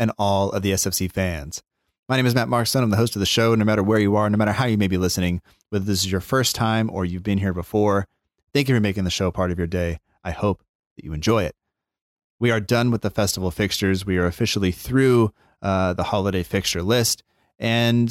and all of the SFC fans. My name is Matt Markstone. I'm the host of the show. No matter where you are, no matter how you may be listening, whether this is your first time or you've been here before, thank you for making the show part of your day. I hope that you enjoy it. We are done with the festival fixtures. We are officially through uh, the holiday fixture list, and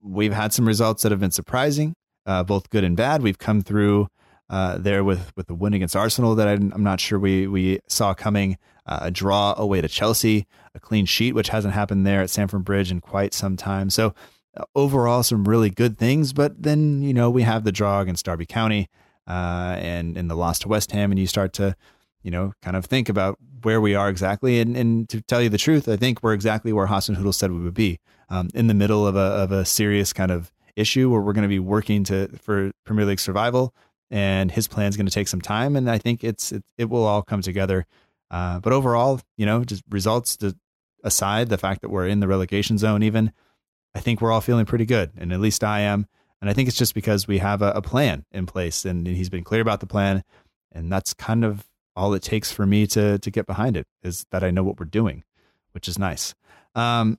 we've had some results that have been surprising, uh, both good and bad. We've come through uh, there with with the win against Arsenal that I'm, I'm not sure we we saw coming. Uh, a draw away to Chelsea, a clean sheet, which hasn't happened there at Stamford Bridge in quite some time. So uh, overall, some really good things. But then you know we have the draw against Derby County uh, and and the loss to West Ham, and you start to you know kind of think about where we are exactly. And, and to tell you the truth, I think we're exactly where Hasenhüttl said we would be, um, in the middle of a of a serious kind of issue where we're going to be working to for Premier League survival and his plan is going to take some time and i think it's it, it will all come together uh, but overall you know just results to, aside the fact that we're in the relegation zone even i think we're all feeling pretty good and at least i am and i think it's just because we have a, a plan in place and he's been clear about the plan and that's kind of all it takes for me to to get behind it is that i know what we're doing which is nice um,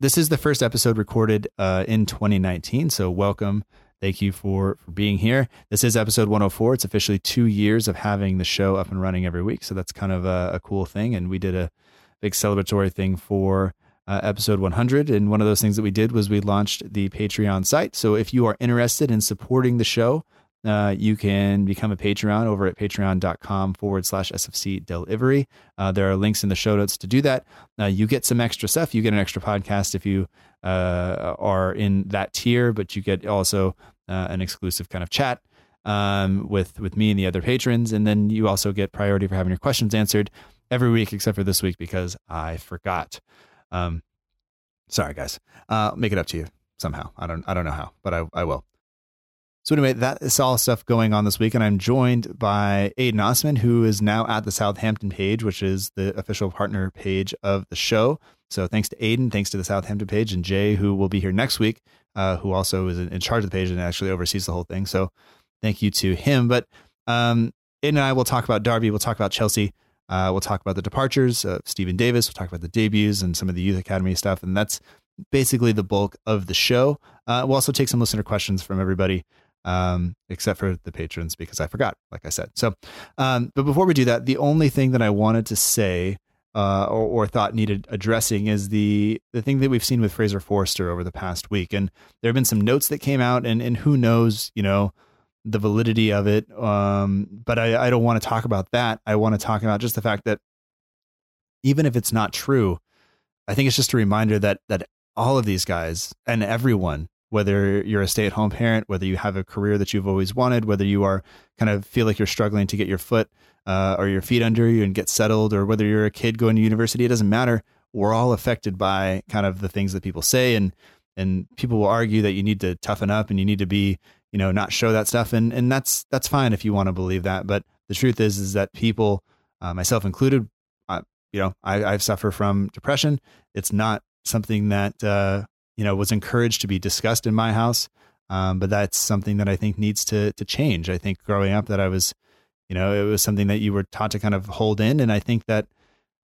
this is the first episode recorded uh, in 2019 so welcome Thank you for for being here. This is episode 104. It's officially two years of having the show up and running every week, so that's kind of a, a cool thing. And we did a big celebratory thing for uh, episode 100. And one of those things that we did was we launched the Patreon site. So if you are interested in supporting the show, uh, you can become a Patreon over at patreon.com forward slash SFC delivery. Uh, there are links in the show notes to do that. Uh, you get some extra stuff. You get an extra podcast if you uh, are in that tier, but you get also uh, an exclusive kind of chat um, with, with me and the other patrons. And then you also get priority for having your questions answered every week, except for this week because I forgot. Um, sorry, guys. Uh, make it up to you somehow. I don't, I don't know how, but I, I will. So anyway, that is all stuff going on this week, and I'm joined by Aiden Osman, who is now at the Southampton page, which is the official partner page of the show. So thanks to Aiden, thanks to the Southampton page, and Jay, who will be here next week, uh, who also is in charge of the page and actually oversees the whole thing. So thank you to him. But um, Aiden and I will talk about Derby. We'll talk about Chelsea. Uh, we'll talk about the departures of Steven Davis. We'll talk about the debuts and some of the youth academy stuff, and that's basically the bulk of the show. Uh, we'll also take some listener questions from everybody um, except for the patrons because I forgot, like I said. So, um, but before we do that, the only thing that I wanted to say uh, or, or, thought needed addressing is the the thing that we've seen with Fraser Forster over the past week, and there have been some notes that came out, and and who knows, you know, the validity of it. Um, but I, I don't want to talk about that. I want to talk about just the fact that even if it's not true, I think it's just a reminder that that all of these guys and everyone whether you're a stay at home parent, whether you have a career that you've always wanted, whether you are kind of feel like you're struggling to get your foot uh, or your feet under you and get settled, or whether you're a kid going to university, it doesn't matter. We're all affected by kind of the things that people say, and and people will argue that you need to toughen up and you need to be, you know, not show that stuff, and and that's that's fine if you want to believe that. But the truth is, is that people, uh, myself included, uh, you know, I, I suffer from depression. It's not something that uh, you know was encouraged to be discussed in my house um, but that's something that i think needs to to change i think growing up that i was you know it was something that you were taught to kind of hold in and i think that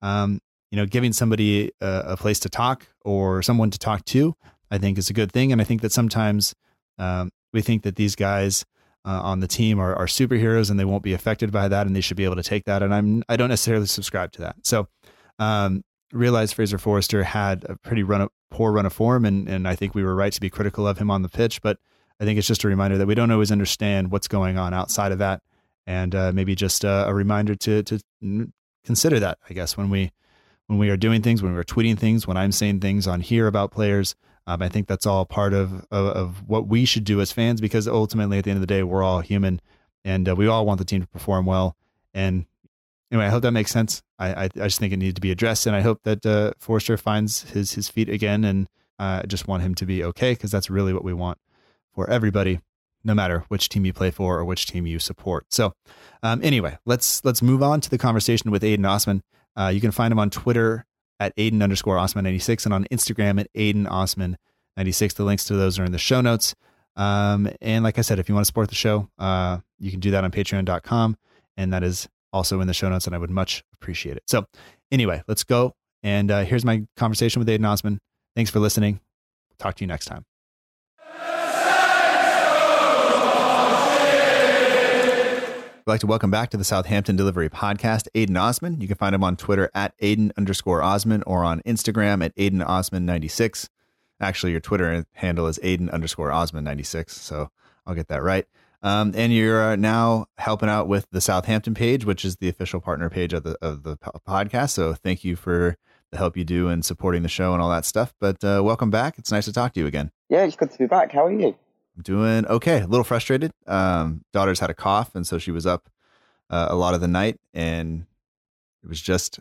um, you know giving somebody a, a, place to talk or someone to talk to i think is a good thing and i think that sometimes um, we think that these guys uh, on the team are, are superheroes and they won't be affected by that and they should be able to take that and i'm i don't necessarily subscribe to that so um, realized Fraser Forster had a pretty run of, poor run of form, and and I think we were right to be critical of him on the pitch. But I think it's just a reminder that we don't always understand what's going on outside of that, and uh, maybe just a, a reminder to to consider that. I guess when we when we are doing things, when we're tweeting things, when I'm saying things on here about players. Um, I think that's all part of, of, of what we should do as fans because ultimately, at the end of the day, we're all human, and uh, we all want the team to perform well. And anyway, I hope that makes sense. I, I, I just think it needed to be addressed, and I hope that uh, Forster finds his his feet again. And uh, I just want him to be okay because that's really what we want for everybody, no matter which team you play for or which team you support. So, um, anyway, let's let's move on to the conversation with Aiden Osman. Uh, you can find him on Twitter at Aiden underscore Osman ninety six and on Instagram at Aiden Osman ninety six. The links to those are in the show notes. Um, and like I said, if you want to support the show, uh, you can do that on Patreon.com, and that is also in the show notes, and I would much appreciate it. So, anyway, let's go. And uh, here's my conversation with Aiden Osman. Thanks for listening. Talk to you next time. I'd like to welcome back to the Southampton Delivery Podcast, Aiden Osman. You can find him on Twitter at Aiden underscore Osman or on Instagram at Aiden Osman96. Actually, your Twitter handle is Aiden underscore Osman96. So I'll get that right. Um, and you're uh, now helping out with the Southampton page, which is the official partner page of the of the podcast. So thank you for the help you do in supporting the show and all that stuff. But uh, welcome back. It's nice to talk to you again. Yeah, it's good to be back. How are you? Doing okay. A little frustrated. Um, daughter's had a cough, and so she was up uh, a lot of the night, and it was just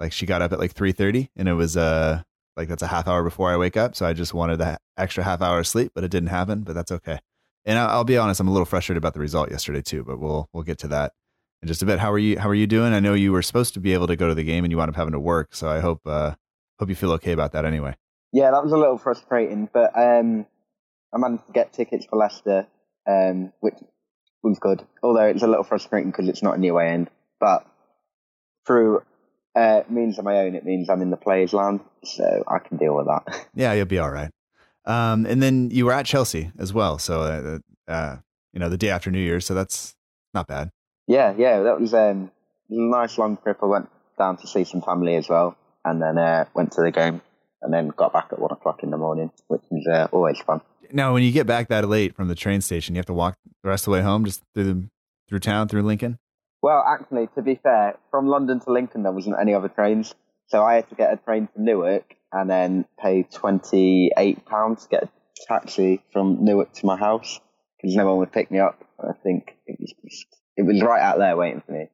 like she got up at like three thirty, and it was uh like that's a half hour before I wake up. So I just wanted that extra half hour of sleep, but it didn't happen. But that's okay. And I'll, be honest, I'm a little frustrated about the result yesterday too. But we'll we'll get to that in just a bit. How are you? How are you doing? I know you were supposed to be able to go to the game, and you wound up having to work. So I hope uh, hope you feel okay about that. Anyway. Yeah, that was a little frustrating, but um, I managed to get tickets for Leicester, um, which was good. Although it's a little frustrating because it's not the away end, but through uh, means of my own, it means I'm in the players' land, so I can deal with that. Yeah, you'll be all right. Um, and then you were at Chelsea as well. So, uh, uh, you know, the day after New Year's. So that's not bad. Yeah, yeah. That was um, a nice long trip. I went down to see some family as well and then uh, went to the game and then got back at one o'clock in the morning, which is uh, always fun. Now, when you get back that late from the train station, you have to walk the rest of the way home just through the, through town, through Lincoln? Well, actually, to be fair, from London to Lincoln, there wasn't any other trains. So I had to get a train to Newark and then pay £28 to get a taxi from Newark to my house because no one would pick me up. I think it was just, it was right out there waiting for me.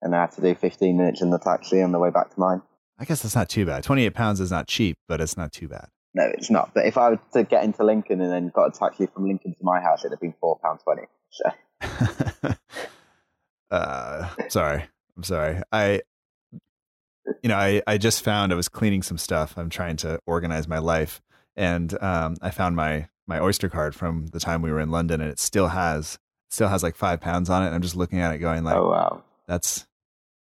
And I had to do 15 minutes in the taxi on the way back to mine. I guess that's not too bad. 28 pounds is not cheap, but it's not too bad. No, it's not. But if I were to get into Lincoln and then got a taxi from Lincoln to my house, it'd have been £4.20. So. uh, sorry. I'm sorry. I you know, I, I just found I was cleaning some stuff. I'm trying to organize my life. And um, I found my my Oyster card from the time we were in London and it still has still has like five pounds on it. I'm just looking at it going like Oh wow. That's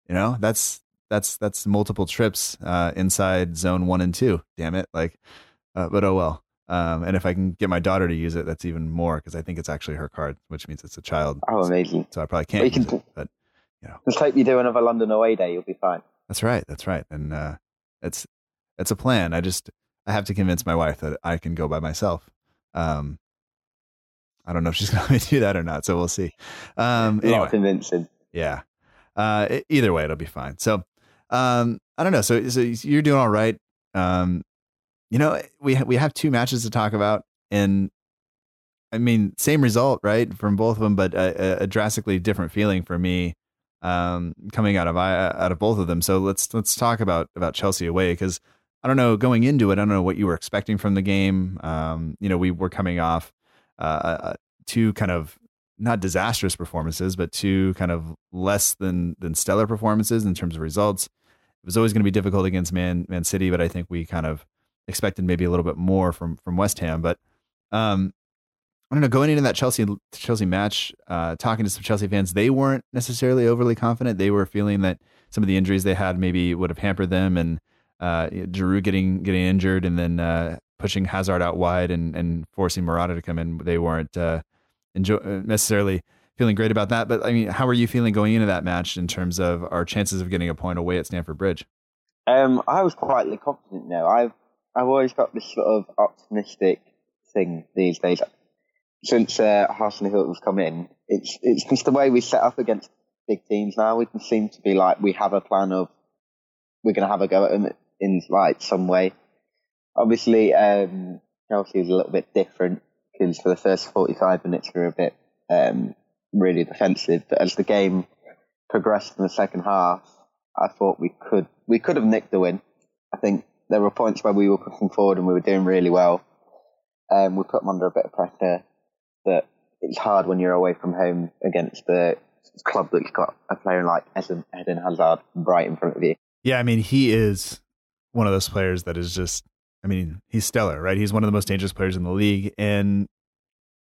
you know, that's that's that's multiple trips uh, inside zone one and two. Damn it. Like uh, but oh well. Um, and if I can get my daughter to use it, that's even more because I think it's actually her card, which means it's a child. Oh, amazing! So I probably can't use can, it, but you know, just hope you do another London away day. You'll be fine. That's right. That's right. And uh, it's it's a plan. I just I have to convince my wife that I can go by myself. Um, I don't know if she's going to do that or not, so we'll see. Um, anyway, Not convincing. Yeah. Uh, either way, it'll be fine. So, um, I don't know. So, so you're doing all right. Um, you know, we ha- we have two matches to talk about, and I mean, same result, right, from both of them, but a, a drastically different feeling for me um, coming out of out of both of them. So let's let's talk about about Chelsea away because I don't know going into it. I don't know what you were expecting from the game. Um, you know, we were coming off uh, uh, uh, two kind of not disastrous performances, but two kind of less than than stellar performances in terms of results. It was always going to be difficult against Man Man City, but I think we kind of expected maybe a little bit more from from West Ham. But um, I don't know, going into that Chelsea Chelsea match, uh, talking to some Chelsea fans, they weren't necessarily overly confident. They were feeling that some of the injuries they had maybe would have hampered them, and uh, Giroud getting getting injured, and then uh, pushing Hazard out wide and and forcing Morata to come in. They weren't uh, enjoy, uh, necessarily feeling great about that. But I mean, how are you feeling going into that match in terms of our chances of getting a point away at Stamford Bridge? Um, I was quietly confident. Know, I've I've always got this sort of optimistic thing these days. Since uh, Hasenhüttl Hilton's come in, it's it's just the way we set up against big teams now. We can seem to be like we have a plan of we're going to have a go at them in like some way. Obviously, um, Chelsea is a little bit different because for the first 45 minutes we were a bit um, really defensive. But as the game progressed in the second half, I thought we could we could have nicked the win. I think there were points where we were pushing forward and we were doing really well. Um, we put them under a bit of pressure, but it's hard when you're away from home against the club that's got a player like Eden, Hazard right in front of you. Yeah, I mean, he is one of those players that is just, I mean, he's stellar, right? He's one of the most dangerous players in the league, and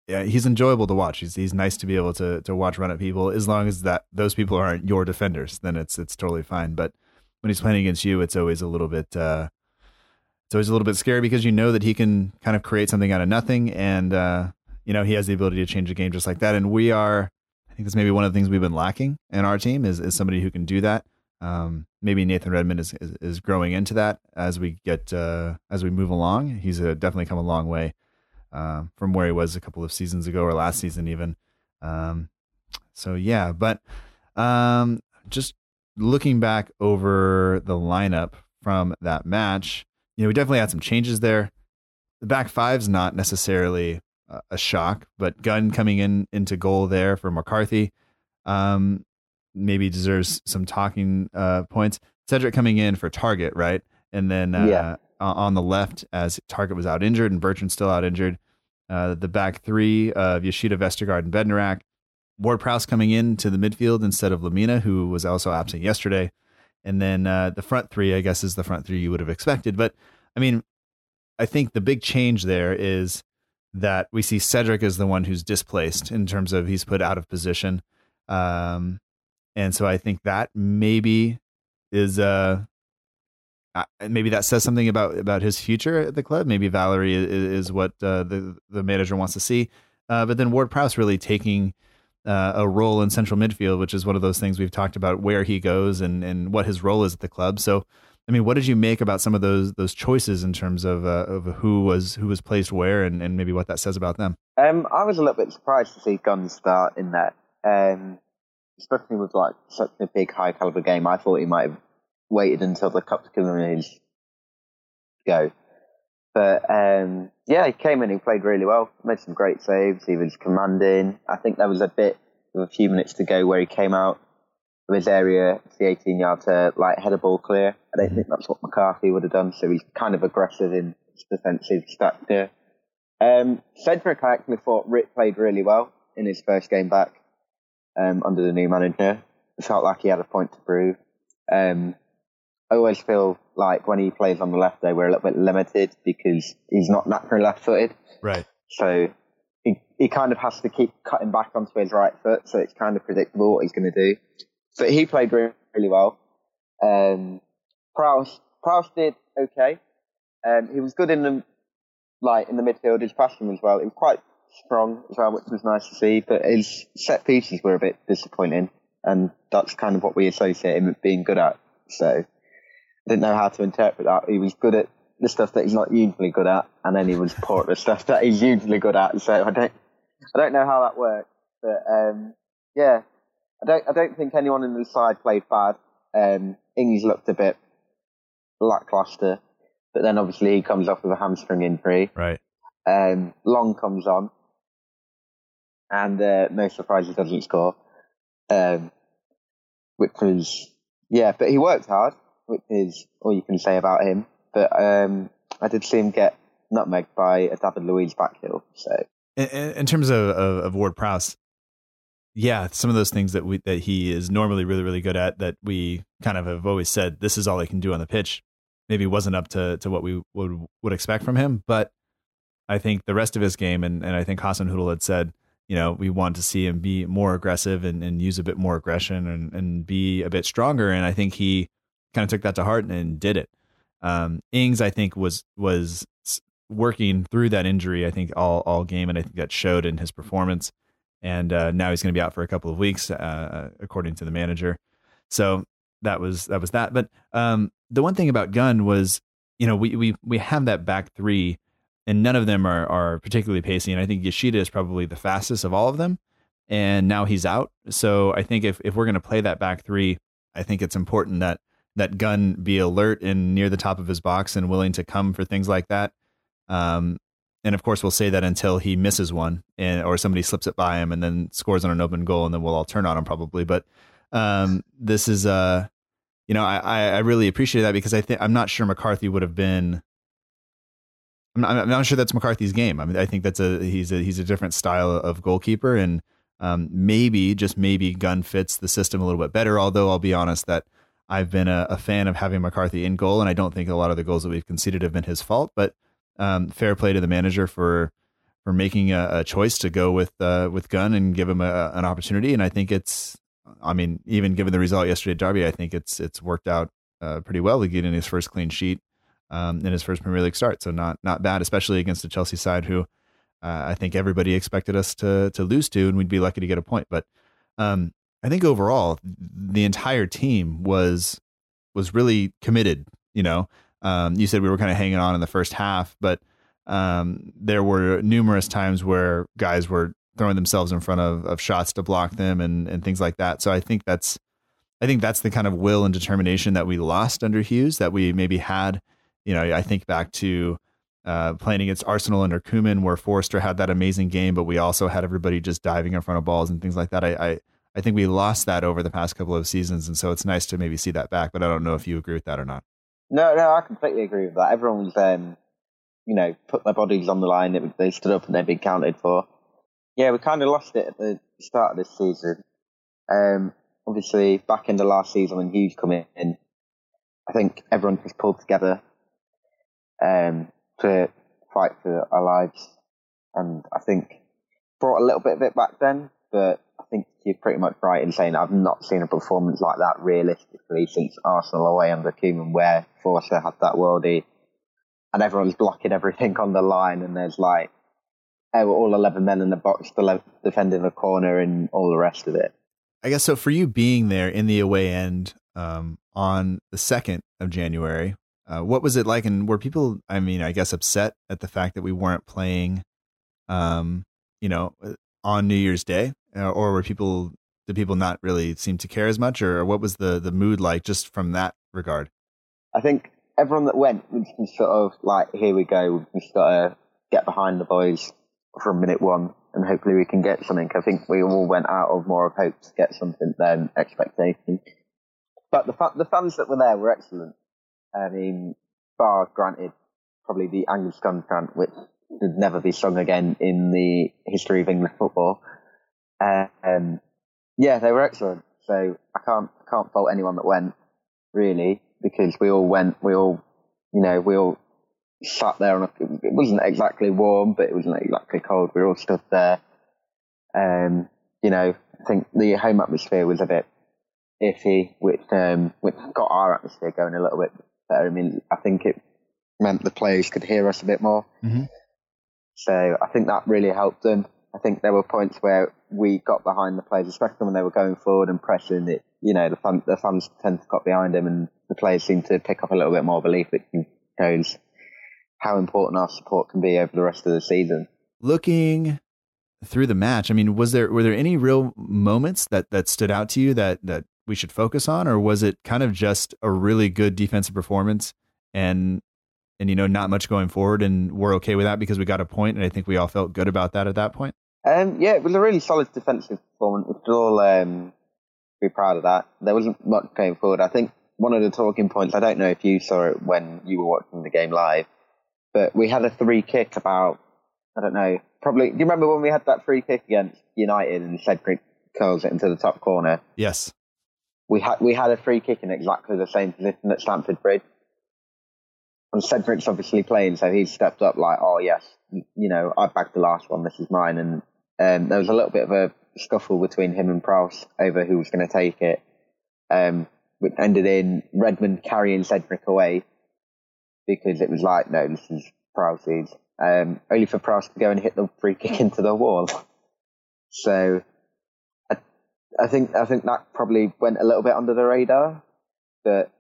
yeah, he's enjoyable to watch. He's he's nice to be able to to watch run at people as long as that those people aren't your defenders. Then it's it's totally fine. But when he's playing against you, it's always a little bit uh, it's always a little bit scary because you know that he can kind of create something out of nothing, and uh, you know he has the ability to change the game just like that. And we are, I think that's maybe one of the things we've been lacking in our team is is somebody who can do that. Um, maybe Nathan Redmond is, is, is growing into that as we get uh, as we move along. He's uh, definitely come a long way uh, from where he was a couple of seasons ago or last season even. Um, so yeah, but um, just looking back over the lineup from that match, you know, we definitely had some changes there. The back five's not necessarily a shock, but Gunn coming in into goal there for McCarthy. Um, maybe deserves some talking uh, points. Cedric coming in for Targett, right? And then uh, yeah. on the left, as Targett was out injured and Bertrand still out injured, uh, the back three of Yoshida, Vestergaard, and Bednarek. Ward Prowse coming in to the midfield instead of Lemina, who was also absent yesterday. And then uh, the front three, I guess, is the front three you would have expected. But I mean, I think the big change there is that we see Cedric as the one who's displaced in terms of he's put out of position. Um, and so I think that maybe is uh maybe that says something about about his future at the club. Maybe Valery is, is what uh, the the manager wants to see. Uh, but then Ward Prowse really taking uh, a role in central midfield, which is one of those things we've talked about where he goes and and what his role is at the club. So, I mean, what did you make about some of those those choices in terms of uh, of who was who was placed where and, and maybe what that says about them? Um, I was a little bit surprised to see Gunn start in that. Um, especially with like such a big high caliber game, I thought he might have waited until the cup preliminaries go. But um, yeah, he came in, he played really well, made some great saves, he was commanding. I think there was a bit of a few minutes to go where he came out of his area, the 18 yard to like head a ball clear. I don't think that's what McCarthy would have done, so he's kind of aggressive in his defensive stature. Um, Cedric, I actually thought Rick played really well in his first game back um, under the new manager. It felt like he had a point to prove. Um, I always feel like when he plays on the left, day, we're a little bit limited because he's not naturally left-footed. Right. So he he kind of has to keep cutting back onto his right foot, so it's kind of predictable what he's going to do. But he played really, really well. Um, Prowse Prowse did okay. Um, he was good in the like in the midfield. His passing as well. He was quite strong as well, which was nice to see. But his set pieces were a bit disappointing, and that's kind of what we associate him with being good at. So didn't know how to interpret that. He was good at the stuff that he's not usually good at, and then he was poor at the stuff that he's usually good at. So I don't, I don't know how that works. But um, yeah, I don't, I don't think anyone in the side played bad. Um, Ings looked a bit lackluster, but then obviously he comes off with a hamstring injury. Right. Um, Long comes on, and uh, no surprise he doesn't score. Um, which was yeah, but he worked hard, which is all you can say about him. But um, I did see him get nutmegged by a David Luiz backheel. So in, in terms of, of, of Ward Prowse, yeah, some of those things that we that he is normally really really good at that we kind of have always said this is all he can do on the pitch. Maybe wasn't up to to what we would would expect from him, but I think the rest of his game, and, and I think Hasenhüttl had said you know, we want to see him be more aggressive and, and use a bit more aggression and, and be a bit stronger. And I think he kind of took that to heart and did it. Um, Ings, I think, was was working through that injury. I think all all game, and I think that showed in his performance. And uh, now he's going to be out for a couple of weeks, uh, according to the manager. So that was that was that. But um, the one thing about Gunn was, you know, we we we have that back three, and none of them are are particularly pacey. And I think Yoshida is probably the fastest of all of them. And now he's out. So I think if if we're going to play that back three, I think it's important that that Gunn be alert and near the top of his box and willing to come for things like that. Um, and of course, we'll say that until he misses one and or somebody slips it by him and then scores on an open goal, and then we'll all turn on him probably. But um, this is, uh, you know, I, I really appreciate that because I think I'm not sure McCarthy would have been. I'm not, I'm not sure that's McCarthy's game. I mean, I think that's a he's a he's a different style of goalkeeper, and um, maybe just maybe Gunn fits the system a little bit better. Although I'll be honest that I've been a, a fan of having McCarthy in goal, and I don't think a lot of the goals that we've conceded have been his fault, but um, fair play to the manager for for making a, a choice to go with uh, with Gunn and give him a, an opportunity. And I think it's, I mean, even given the result yesterday at Derby, I think it's it's worked out uh, pretty well to get in his first clean sheet um, in his first Premier League start. So not not bad, especially against the Chelsea side, who uh, I think everybody expected us to to lose to, and we'd be lucky to get a point. But um, I think overall, the entire team was was really committed. You know, um, you said we were kind of hanging on in the first half, but um, there were numerous times where guys were throwing themselves in front of, of shots to block them and, and things like that. So I think that's I think that's the kind of will and determination that we lost under Hughes that we maybe had. You know, I think back to uh, playing against Arsenal under Koeman, where Forster had that amazing game, but we also had everybody just diving in front of balls and things like that. I, I, I think we lost that over the past couple of seasons, and so it's nice to maybe see that back. But I don't know if you agree with that or not. No, no, I completely agree with that. Everyone was, um, you know, put their bodies on the line. It, they stood up and they've been counted for. Yeah, we kind of lost it at the start of this season. Um, obviously, back in the last season when Hughes come in, I think everyone just pulled together um, to fight for our lives, and I think brought a little bit of it back then. But I think you're pretty much right in saying I've not seen a performance like that realistically since Arsenal away under Koeman, where Forster had that worldie, and everyone's blocking everything on the line, and there's like oh, all eleven men in the box defending the corner and all the rest of it. I guess so. For you being there in the away end um, on the second of January, uh, what was it like? And were people, I mean, I guess, upset at the fact that we weren't playing, um, you know, on New Year's Day, uh, Uh, or were people did people not really seem to care as much, or what was the the mood like just from that regard? I think everyone that went was sort of like, here we go, we've just got to get behind the boys from minute one, and hopefully we can get something. I think we all went out of more of hope to get something than expectation. But the fa- the fans that were there were excellent. I mean, bar granted, probably the Anglican chant, which would never be sung again in the history of English football. Um, yeah, they were excellent. So I can't I can't fault anyone that went really because we all went. We all, you know, we all sat there on a. It wasn't exactly warm, but it wasn't exactly cold. We were all stood there. Um, you know, I think the home atmosphere was a bit iffy, which um, which got our atmosphere going a little bit better. I mean, I think it meant the players could hear us a bit more. Mm-hmm. So I think that really helped them. I think there were points where we got behind the players, especially when they were going forward and pressing it. You know, the, fun, the fans tend to got behind them, and the players seem to pick up a little bit more belief, which shows how important our support can be over the rest of the season. Looking through the match, I mean, was there were there any real moments that that stood out to you that that we should focus on, or was it kind of just a really good defensive performance and and you know not much going forward, and we're okay with that because we got a point, and I think we all felt good about that at that point. Um, yeah, it was a really solid defensive performance. We're all um, be proud of that. There wasn't much going forward. I think one of the talking points. I don't know if you saw it when you were watching the game live, but we had a free kick about I don't know. Probably. Do you remember when we had that free kick against United and Cedric curls it into the top corner? Yes. We had we had a free kick in exactly the same position at Stamford Bridge and Cedric's obviously playing, so he's stepped up like, oh yes, you know, I bagged the last one, this is mine, and um, there was a little bit of a scuffle between him and Prowse over who was going to take it, um, which ended in Redmond carrying Cedric away because it was like, no, this is Prowse's, um, only for Prowse to go and hit the free kick into the wall. So I, I think I think that probably went a little bit under the radar. but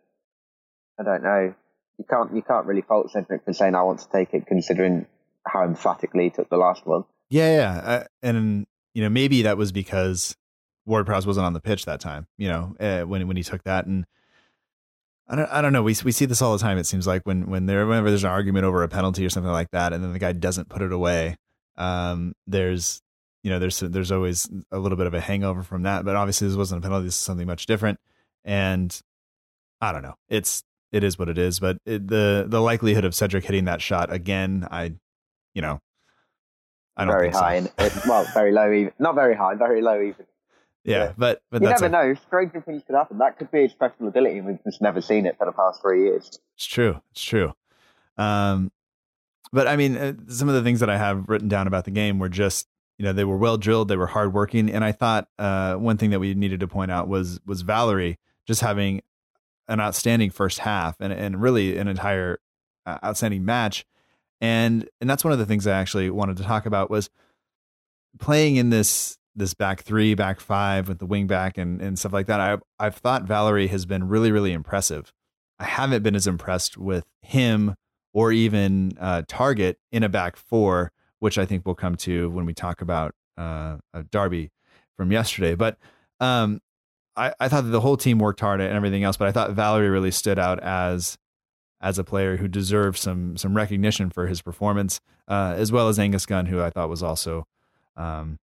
I don't know. You can't you can't really fault Cedric for saying I want to take it, considering how emphatically he took the last one. Yeah, yeah, uh, and you know maybe that was because Ward Prowse wasn't on the pitch that time. You know uh, when when he took that, and I don't I don't know. We we see this all the time. It seems like when when there whenever there's an argument over a penalty or something like that, and then the guy doesn't put it away. Um, there's you know there's there's always a little bit of a hangover from that. But obviously this wasn't a penalty. This is something much different, and I don't know. It's it is what it is. But it, the the likelihood of Cedric hitting that shot again, I you know I don't very think high, so. and it, well, very low even. Not very high, very low even. Yeah, Yeah. but but you that's never a- know. Stranger things could happen. That could be his special ability. We've just never seen it for the past three years. It's true. It's true. Um, but I mean, uh, some of the things that I have written down about the game were just, you know, they were well drilled, they were hardworking, and I thought uh, one thing that we needed to point out was was Valery just having an outstanding first half and and really an entire uh, outstanding match, and and that's one of the things I actually wanted to talk about was playing in this this back three, back five with the wing back and and stuff like that. I I've thought Valery has been really really impressive. I haven't been as impressed with him or even uh, Targett in a back four, which I think we'll come to when we talk about uh, Derby from yesterday. But um, I, I thought that the whole team worked hard and everything else, but I thought Valery really stood out as as a player who deserved some some recognition for his performance, uh, as well as Angus Gunn, who I thought was also, um,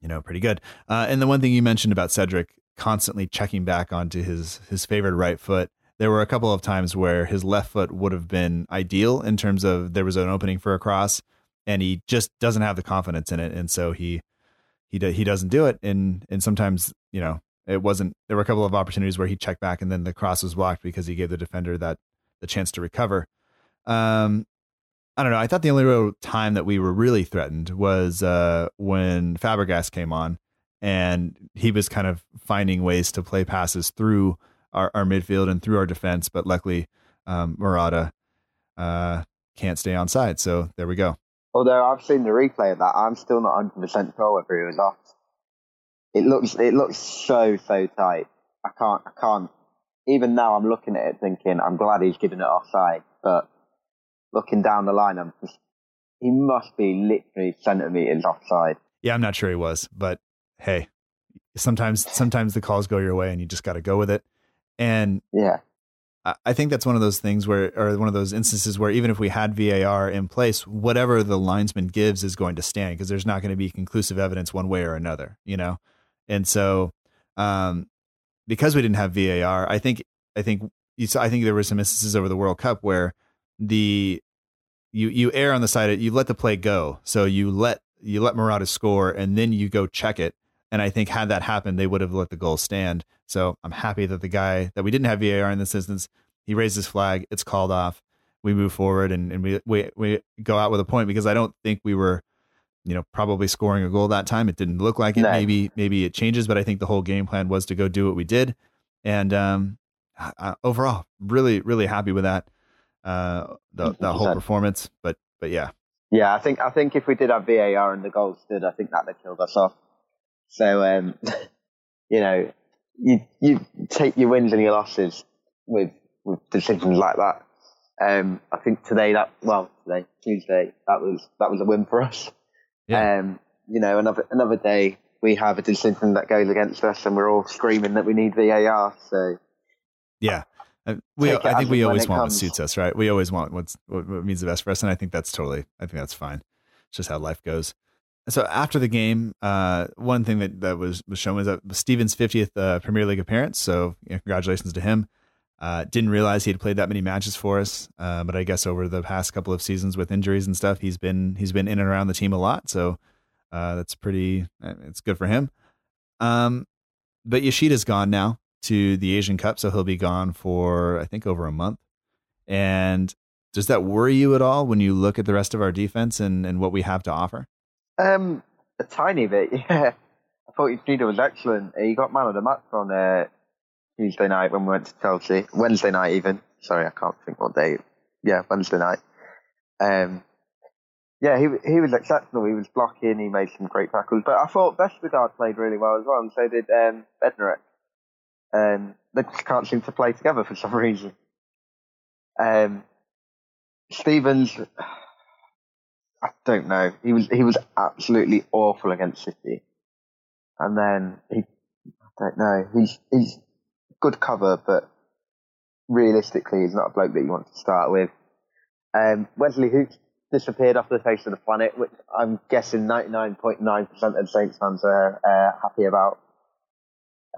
you know, pretty good. Uh, and the one thing you mentioned about Cedric constantly checking back onto his his favored right foot, there were a couple of times where his left foot would have been ideal in terms of there was an opening for a cross, and he just doesn't have the confidence in it, and so he he do, he doesn't do it, and and sometimes you know it wasn't. There were a couple of opportunities where he checked back, and then the cross was blocked because he gave the defender that the chance to recover. Um, I don't know. I thought the only real time that we were really threatened was uh, when Fabregas came on, and he was kind of finding ways to play passes through our, our midfield and through our defense. But luckily, um, Morata uh, can't stay on side. So there we go. Although I've seen the replay of that, I'm still not 100 percent sure whether he was off. It looks it looks so so tight. I can't I can't. Even now, I'm looking at it thinking I'm glad he's given it offside, but looking down the line, I'm just he must be literally centimeters offside. Yeah, I'm not sure he was, but hey, sometimes sometimes the calls go your way and you just got to go with it. And Yeah, I- I think that's one of those things where, or one of those instances where even if we had VAR in place, whatever the linesman gives is going to stand because there's not going to be conclusive evidence one way or another, you know? And so, um, because we didn't have VAR, I think, I think, you saw, I think there were some instances over the World Cup where the, you, you err on the side of, you let the play go. So you let, you let Morata score and then you go check it. And I think had that happened, they would have let the goal stand. So I'm happy that the guy that we didn't have VAR in this instance, he raised his flag. It's called off. We move forward and, and we, we we go out with a point because I don't think we were, you know, probably scoring a goal that time. It didn't look like it. No. Maybe maybe it changes, but I think the whole game plan was to go do what we did. And um, overall, really really happy with that. Uh, the the whole performance. But but yeah, yeah. I think I think if we did have VAR and the goal stood, I think that'd have killed us off. So um, you know, you you take your wins and your losses with with decisions like that. Um, I think today that well today Tuesday that was that was a win for us. Yeah. Um, you know, another another day we have a decision that goes against us, and we're all screaming that we need VAR. So Yeah. Uh, We, I think we always want what suits us, right? We always want what's what, what means the best for us, and I think that's totally. I think that's fine. It's just how life goes. So after the game, uh, one thing that, that was was shown was that Steven's 50th uh, Premier League appearance. So you know, congratulations to him. Uh, didn't realize he had played that many matches for us, uh, but I guess over the past couple of seasons with injuries and stuff, he's been he's been in and around the team a lot. So uh, that's pretty. uh, It's good for him. Um, but Yoshida's gone now to the Asian Cup, so he'll be gone for I think over a month. And does that worry you at all when you look at the rest of our defense and, and what we have to offer? Um, a tiny bit, yeah. I thought Yoshida was excellent. He got man of the match on uh, Tuesday night when we went to Chelsea. Wednesday night, even. Sorry, I can't think what day. Yeah, Wednesday night. Um, yeah, he he was exceptional. He was blocking. He made some great tackles. But I thought Vestergaard played really well as well, and so did um, Bednarek. Um, they just can't seem to play together for some reason. Um, Stephens, I don't know. He was he was absolutely awful against City, and then he, I don't know. He's he's good cover, but realistically, he's not a bloke that you want to start with. Um, Wesley Hoedt disappeared off the face of the planet, which I'm guessing 99.9% of Saints fans are uh, happy about.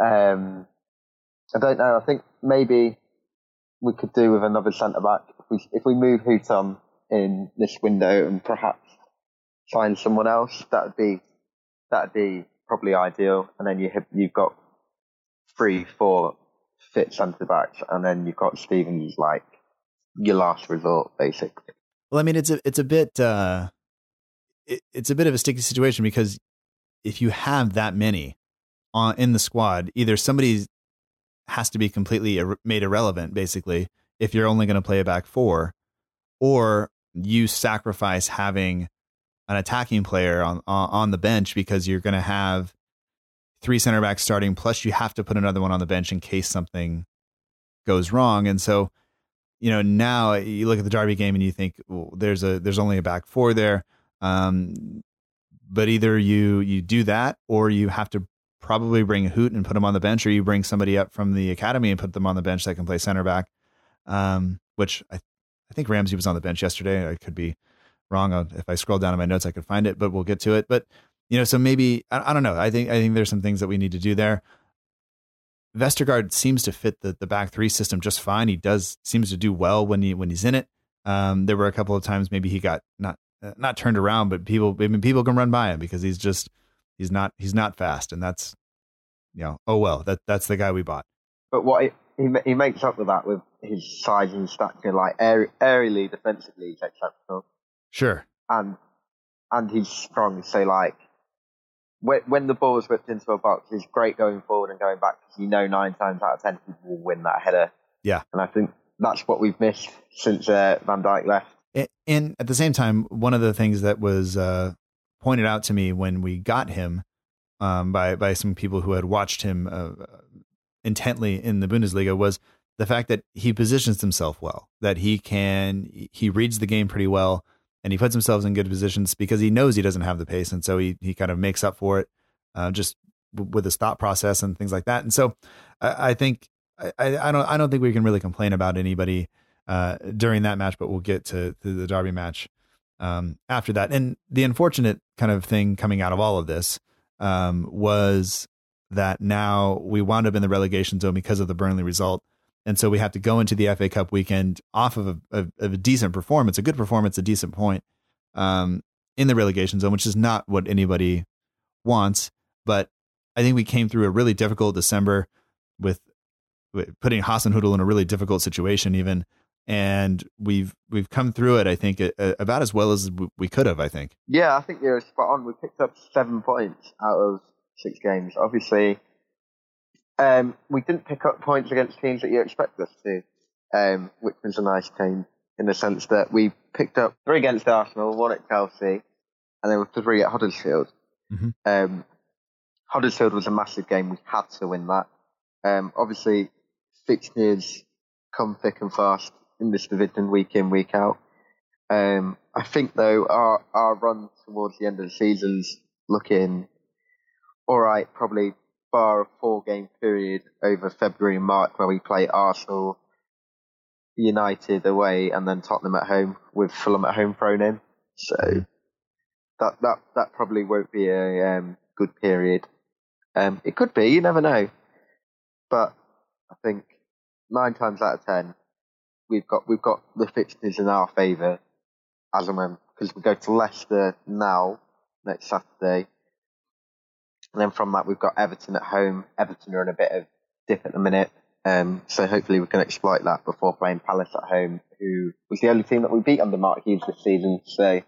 Um, I don't know. I think maybe we could do with another centre back if we if we move Hoedt on in this window and perhaps find someone else. That would be that would be probably ideal. And then you have, you've got three, four fit centre backs, and then you've got Stephens like your last resort, basically. Well, I mean, it's a it's a bit uh, it, it's a bit of a sticky situation because if you have that many on in the squad, either somebody has to be completely ir- made irrelevant, basically, if you're only going to play a back four, or you sacrifice having an attacking player on on, on the bench because you're going to have three center backs starting, plus you have to put another one on the bench in case something goes wrong, and so you know, now you look at the Derby game and you think well, there's a there's only a back four there. Um, but either you you do that or you have to probably bring a Hoedt and put him on the bench, or you bring somebody up from the academy and put them on the bench that can play center back. Um, which I I think Ramsey was on the bench yesterday. I could be wrong. If I scroll down in my notes, I could find it, but we'll get to it. But you know, so maybe I, I don't know. I think I think there's some things that we need to do there. Vestergaard seems to fit the, the back three system just fine. He does seems to do well when he when he's in it. Um, there were a couple of times maybe he got not uh, not turned around, but people I mean people can run by him because he's just he's not he's not fast, and that's you know oh well that that's the guy we bought. But what he he, he makes up for that with his size and stature, like aerially, defensively, he's exceptional, Sure, and and he's strong. So like when, when the ball is whipped into a box, he's great going forward and going back because you know nine times out of ten people will win that header. Yeah. And I think that's what we've missed since uh, Van Dijk left. and, and at the same time, one of the things that was uh, pointed out to me when we got him um, by by some people who had watched him uh, intently in the Bundesliga was the fact that he positions himself well, that he can he reads the game pretty well, and he puts himself in good positions because he knows he doesn't have the pace, and so he he kind of makes up for it uh, just w- with his thought process and things like that. And so I, I think I, I don't I don't think we can really complain about anybody uh, during that match, but we'll get to, to the Derby match um, after that. And the unfortunate kind of thing coming out of all of this um, was that now we wound up in the relegation zone because of the Burnley result. And so we have to go into the FA Cup weekend off of a, of a decent performance, a good performance, a decent point um, in the relegation zone, which is not what anybody wants. But I think we came through a really difficult December with, with putting Hasenhüttl in a really difficult situation, even and we've we've come through it. I think uh, about as well as we could have. I think. Yeah, I think you're spot on. We picked up seven points out of six games. Obviously, um, we didn't pick up points against teams that you expect us to, um, which was a nice change in the sense that we picked up three against Arsenal, one at Chelsea, and then three at Huddersfield. Mm-hmm. Um, Huddersfield was a massive game. We had to win that. Um, obviously, fixtures come thick and fast in this division week in, week out. Um, I think though our our run towards the end of the season's looking all right. Probably bar a four game period over February and March where we play Arsenal, United away, and then Tottenham at home with Fulham at home thrown in. So that that that probably won't be a um, good period. Um, it could be. You never know. But I think nine times out of ten, we've got we've got the fixtures in our favour as and when because we go to Leicester now next Saturday, and then from that we've got Everton at home. Everton are in a bit of dip at the minute, um, so hopefully we can exploit that before playing Palace at home, who was the only team that we beat under Mark Hughes this season. So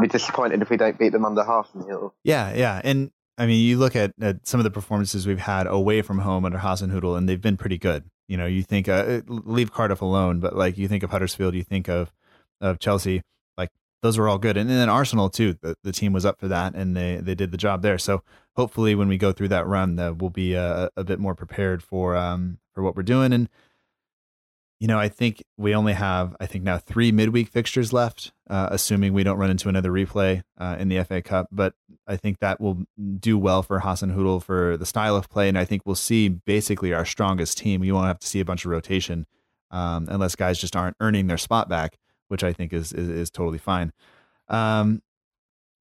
be disappointed if we don't beat them under Hasenhüttl. Yeah, yeah, and I mean, you look at, at some of the performances we've had away from home under Hasenhüttl, and they've been pretty good. You know, you think uh, leave Cardiff alone, but like you think of Huddersfield, you think of of Chelsea, like those were all good, and then Arsenal too. The, the team was up for that, and they they did the job there. So hopefully when we go through that run, that we'll be a, a bit more prepared for um for what we're doing. And you know, I think we only have I think now three midweek fixtures left, uh, assuming we don't run into another replay uh, in the FA Cup. But I think that will do well for Hasenhüttl for the style of play, and I think we'll see basically our strongest team. We won't have to see a bunch of rotation um, unless guys just aren't earning their spot back, which I think is is, is totally fine. Um,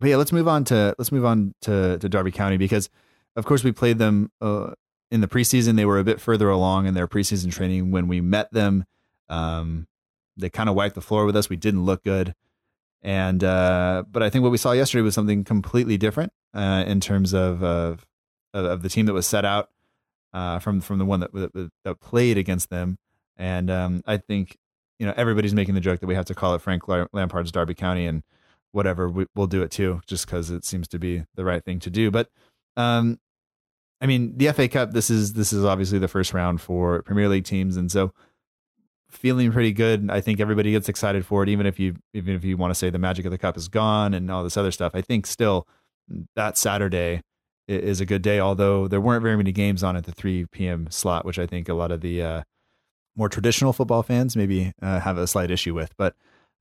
but yeah, let's move on to let's move on to to Derby County because, of course, we played them uh, in the preseason. They were a bit further along in their preseason training when we met them. Um, they kind of wiped the floor with us. We didn't look good, and uh, but I think what we saw yesterday was something completely different uh, in terms of, of of the team that was set out uh, from from the one that, that, that played against them. And um, I think you know everybody's making the joke that we have to call it Frank Lampard's Derby County, and whatever we, will do it too, just because it seems to be the right thing to do. But um, I mean, the FA Cup. This is this is obviously the first round for Premier League teams, and so feeling pretty good. I think everybody gets excited for it, even if you even if you want to say the magic of the cup is gone and all this other stuff. I think still that Saturday is a good day, although there weren't very many games on at the 3 p.m. slot, which I think a lot of the uh, more traditional football fans maybe uh, have a slight issue with. But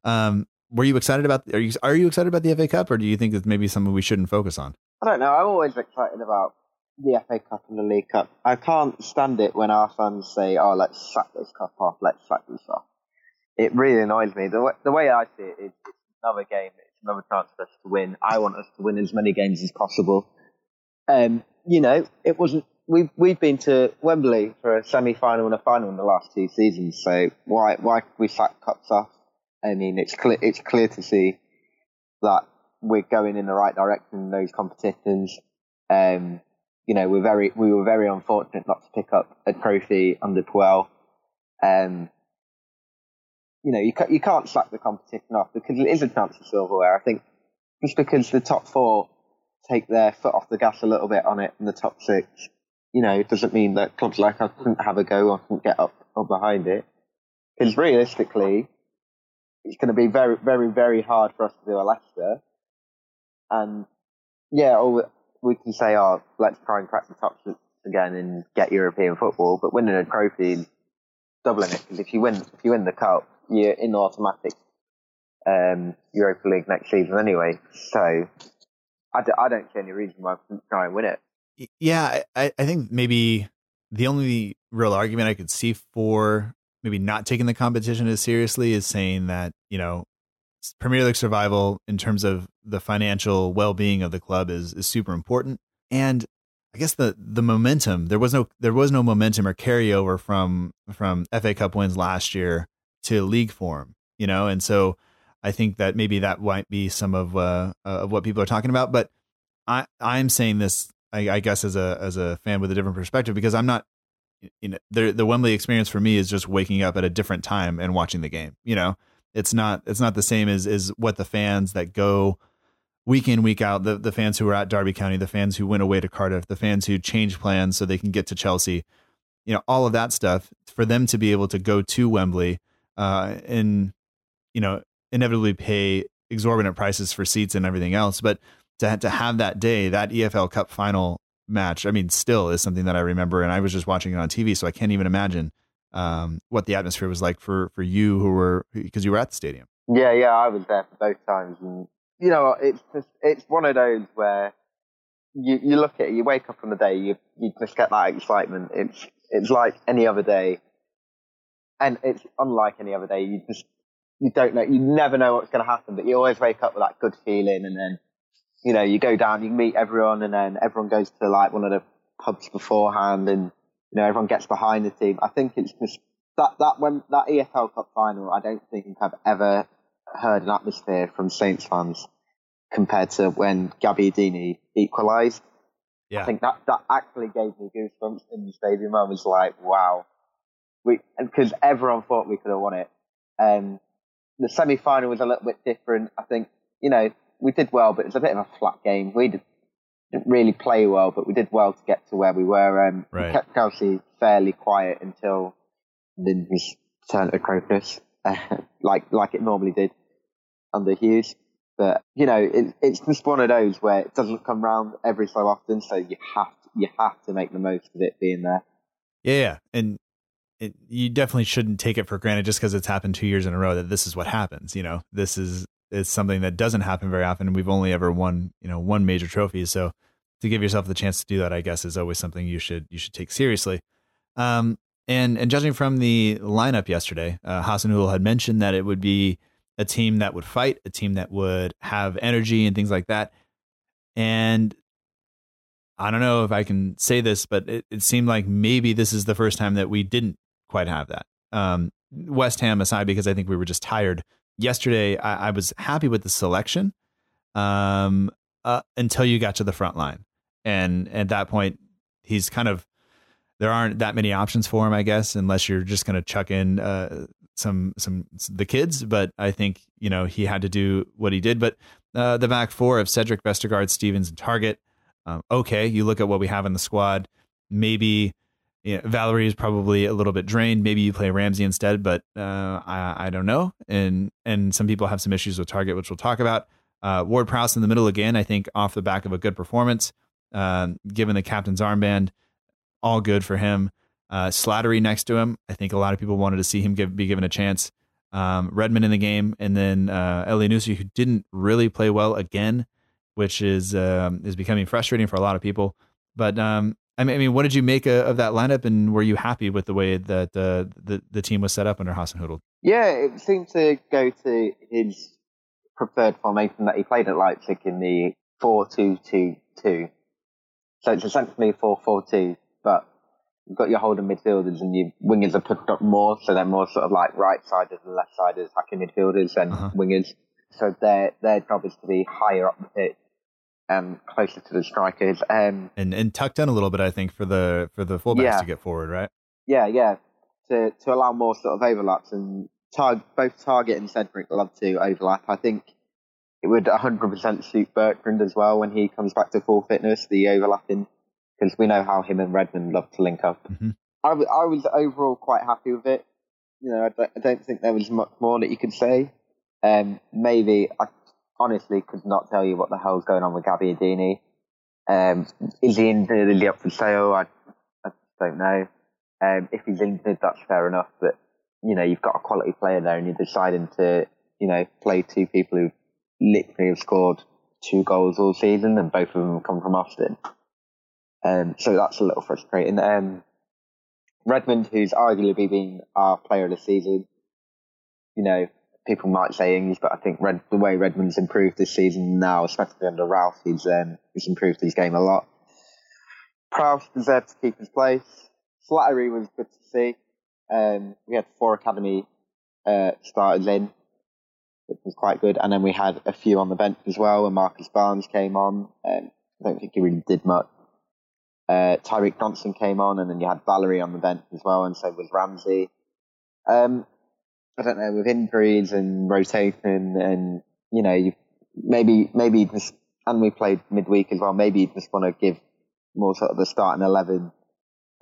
um, were you excited about? Are you are you excited about the FA Cup, or do you think that maybe something we shouldn't focus on? I don't know. I'm always excited about the FA Cup and the League Cup. I can't stand it when our fans say, "Oh, let's sack this cup off. Let's sack this off." It really annoys me. The way, the way I see it is, it's another game. It's another chance for us to win. I want us to win as many games as possible. Um, you know, it wasn't we've we've been to Wembley for a semi final and a final in the last two seasons. So why why we sack cups off? I mean, it's clear it's clear to see that we're going in the right direction in those competitions. Um, you know, we're very we were very unfortunate not to pick up a trophy under Puel. Um, you know, you you can't sack the competition off because it is a chance for silverware. I think just because the top four take their foot off the gas a little bit on it in the top six, you know, it doesn't mean that clubs like us couldn't have a go or couldn't get up, up behind it. Because realistically, it's going to be very, very, very hard for us to do a Leicester. And yeah, all we can say, oh, let's try and crack the top again and get European football. But winning a trophy, doubling it, because if you win, if you win the cup, you're in automatic um, Europa League next season anyway. So I d- I don't see any reason why we couldn't try and win it yeah, I, I think maybe the only real argument I could see for maybe not taking the competition as seriously is saying that, you know, Premier League survival in terms of the financial well being of the club is is super important. And I guess the the momentum there was no there was no momentum or carryover from from FA Cup wins last year to league form, you know, and so I think that maybe that might be some of uh, of what people are talking about. But I I'm saying this I, I, guess as a as a fan with a different perspective because I'm not you know the the Wembley experience for me is just waking up at a different time and watching the game. You know, it's not it's not the same as is what the fans that go week in week out the the fans who are at Derby County, the fans who went away to Cardiff, the fans who change plans so they can get to Chelsea. You know, all of that stuff for them to be able to go to Wembley uh, and you know inevitably pay exorbitant prices for seats and everything else, but to to have that day, that EFL Cup final match. I mean, still is something that I remember, and I was just watching it on TV, so I can't even imagine um, what the atmosphere was like for for you who were because you were at the stadium. Yeah, yeah, I was there for both times, and you know, it's just it's one of those where you you look at it, you wake up from the day, you you just get that excitement. It's it's like any other day, and it's unlike any other day. You just you don't know, you never know what's going to happen, but you always wake up with that good feeling, and then you know, you go down, you meet everyone, and then everyone goes to like one of the pubs beforehand, and you know, everyone gets behind the team. I think it's just that that when that EFL Cup final, I don't think I've ever heard an atmosphere from Saints fans compared to when Gabby Gabbiadini equalised. Yeah. I think that that actually gave me goosebumps in the stadium. I was like, wow, we because everyone thought we could have won it. Um, the semi final was a little bit different. I think you know we did well, but it was a bit of a flat game. We did, not really play well, but we did well to get to where we were. Um, right. We kept Chelsea fairly quiet until then turned to Crocus, uh, like like it normally did under Hughes. But you know, it, it's just one of those where it doesn't come round every so often, so you have to, you have to make the most of it being there. Yeah, yeah. and it, you definitely shouldn't take it for granted just because it's happened two years in a row that this is what happens. You know, this is is something that doesn't happen very often, we've only ever won you know one major trophy. So to give yourself the chance to do that, I guess, is always something you should you should take seriously. Um, and and judging from the lineup yesterday, uh, Hasenhüttl had mentioned that it would be a team that would fight, a team that would have energy and things like that. And I don't know if I can say this, but it, it seemed like maybe this is the first time that we didn't quite have that. Um, West Ham aside, because I think we were just tired. Yesterday, I, I was happy with the selection um, uh, until you got to the front line. And at that point, he's kind of there aren't that many options for him, I guess, unless you're just going to chuck in uh, some some the kids. But I think you know he had to do what he did. But uh, the back four of Cedric, Vestergaard, Stephens, and Targett. Um, okay, you look at what we have in the squad. Maybe you know, Valery is probably a little bit drained. Maybe you play Ramsey instead, but uh, I, I don't know. And and some people have some issues with Targett, which we'll talk about. Uh, Ward Prowse in the middle again. I think off the back of a good performance, um, given the captain's armband all good for him. Uh, Slattery next to him. I think a lot of people wanted to see him give, be given a chance. Um, Redmond in the game, and then uh, Elyounoussi, who didn't really play well again, which is um, is becoming frustrating for a lot of people. But um, I mean, I mean, what did you make of that lineup, and were you happy with the way that uh, the the team was set up under Hasenhüttl? Yeah, it seemed to go to his preferred formation that he played at Leipzig in the four-two-two-two. So it's essentially four-four-two but you've got your holding midfielders and your wingers are put up more, so they're more sort of like right sided and left sided attacking midfielders and uh-huh. wingers. So their their job is to be higher up the pitch and closer to the strikers. Um, and and tucked in a little bit, I think, for the for the fullbacks yeah. to get forward, right? Yeah, yeah. To to allow more sort of overlaps and tar- both Targett and Cedric love to overlap. I think it would 100% suit Bertrand as well when he comes back to full fitness. The overlapping because we know how him and Redmond love to link up. Mm-hmm. I, w- I was overall quite happy with it. You know, I don't, I don't think there was much more that you could say. Um, maybe I honestly could not tell you what the hell's going on with Gabbiadini. Um, is he? Is up for sale? I, I don't know. Um, if he's injured, that's fair enough. But you know, you've got a quality player there, and you're deciding to, you know, play two people who literally have scored two goals all season, and both of them come from Austin. Um, so that's a little frustrating. Um, Redmond, who's arguably been our player of the season, you know, people might say English, but I think Red, the way Redmond's improved this season now, especially under Ralph, he's, um, he's improved his game a lot. Prowse deserved to keep his place. Slattery was good to see. Um, we had four academy uh, starters in, which was quite good, and then we had a few on the bench as well. And Marcus Barnes came on. Um, I don't think he really did much. Uh, Tyreke Johnson came on, and then you had Valery on the bench as well, and so was Ramsey. Um, I don't know with injuries and rotation, and you know, you maybe maybe just and we played midweek as well. Maybe you just want to give more sort of the starting eleven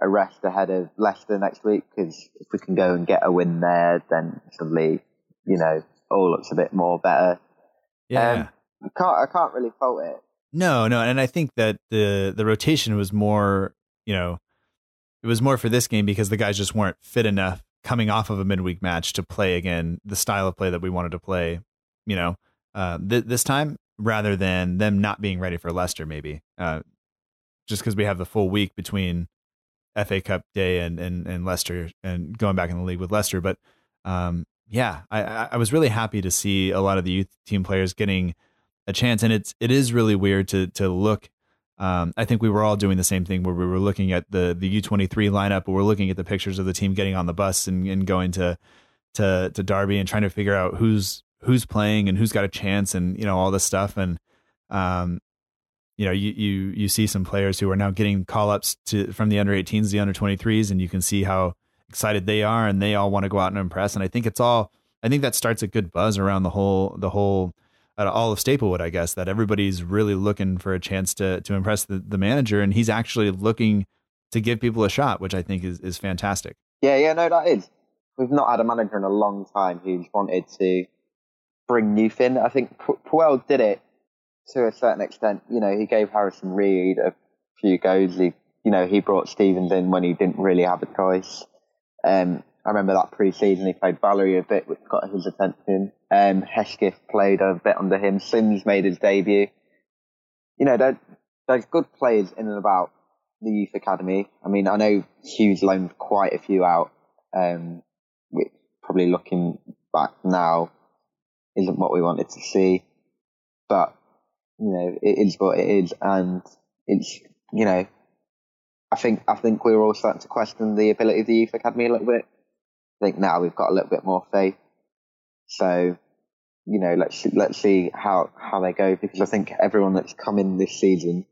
a rest ahead of Leicester next week because if we can go and get a win there, then suddenly you know all looks a bit more better. Yeah, um, I can't I can't really fault it. No, no, and I think that the the rotation was more, you know, it was more for this game because the guys just weren't fit enough coming off of a midweek match to play again the style of play that we wanted to play, you know, uh, th- this time rather than them not being ready for Leicester, maybe, uh, just because we have the full week between FA Cup day and and and Leicester and going back in the league with Leicester, but um, yeah, I I was really happy to see a lot of the youth team players getting a chance. And it's it is really weird to to look. Um, I think we were all doing the same thing where we were looking at the the U twenty three lineup, but we're looking at the pictures of the team getting on the bus and, and going to to to Derby and trying to figure out who's who's playing and who's got a chance and you know all this stuff. And um you know you you you see some players who are now getting call ups to from the under 18s the under 23s and you can see how excited they are and they all want to go out and impress. And I think it's all I think that starts a good buzz around the whole the whole at all of Staplewood, I guess, that everybody's really looking for a chance to to impress the, the manager, and he's actually looking to give people a shot, which I think is, is fantastic. Yeah, yeah, no, that is. We've not had a manager in a long time who's wanted to bring youth in. I think Pu- Puel did it to a certain extent. You know, he gave Harrison Reed a few goes. He, you know, he brought Stephens in when he didn't really have a choice. Um, I remember that pre-season he played Valery a bit, which got his attention. Um, Hesketh played a bit under him. Sims made his debut. You know, there, there's good players in and about the youth academy. I mean, I know Hughes loaned quite a few out, um, which probably looking back now isn't what we wanted to see. But, you know, it is what it is. And it's, you know, I think, I think we were all starting to question the ability of the youth academy a little bit. I think now we've got a little bit more faith. So, you know, let's let's see how how they go because I think everyone that's come in this season,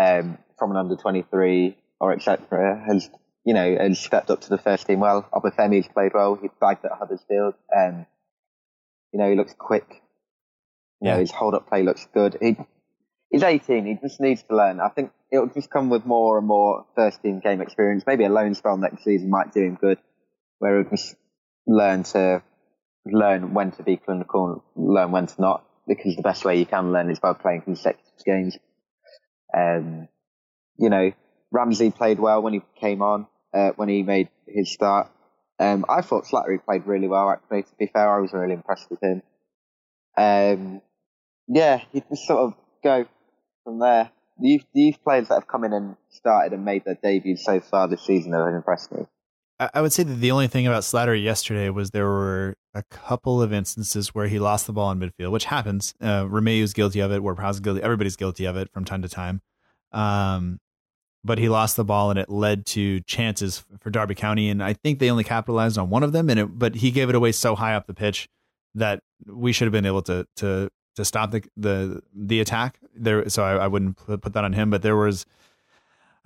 um, from an under twenty three or etc. has you know has stepped up to the first team well. Obafemi's played well. He flagged at Huddersfield. Um, you know, he looks quick. You know, his hold up play looks good. He he's eighteen. He just needs to learn. I think it'll just come with more and more first team game experience. Maybe a loan spell next season might do him good, where he just learn to learn when to be clinical learn when to not, because the best way you can learn is by playing consecutive games. Um, you know, Ramsey played well when he came on, uh, when he made his start. Um, I thought Slattery played really well, actually, to be fair. I was really impressed with him. Um, yeah, you just sort of go from there. The youth, the youth players that have come in and started and made their debuts so far this season have impressed me. I, would say that the only thing about Slattery yesterday was there were a couple of instances where he lost the ball in midfield, which happens. Uh, Romeu's guilty of it. Ward-Prowse guilty. Everybody's guilty of it from time to time. Um, but he lost the ball and it led to chances for Derby County, and I think they only capitalized on one of them. And it, but he gave it away so high up the pitch that we should have been able to to to stop the the the attack there. So I, I wouldn't put that on him. But there was,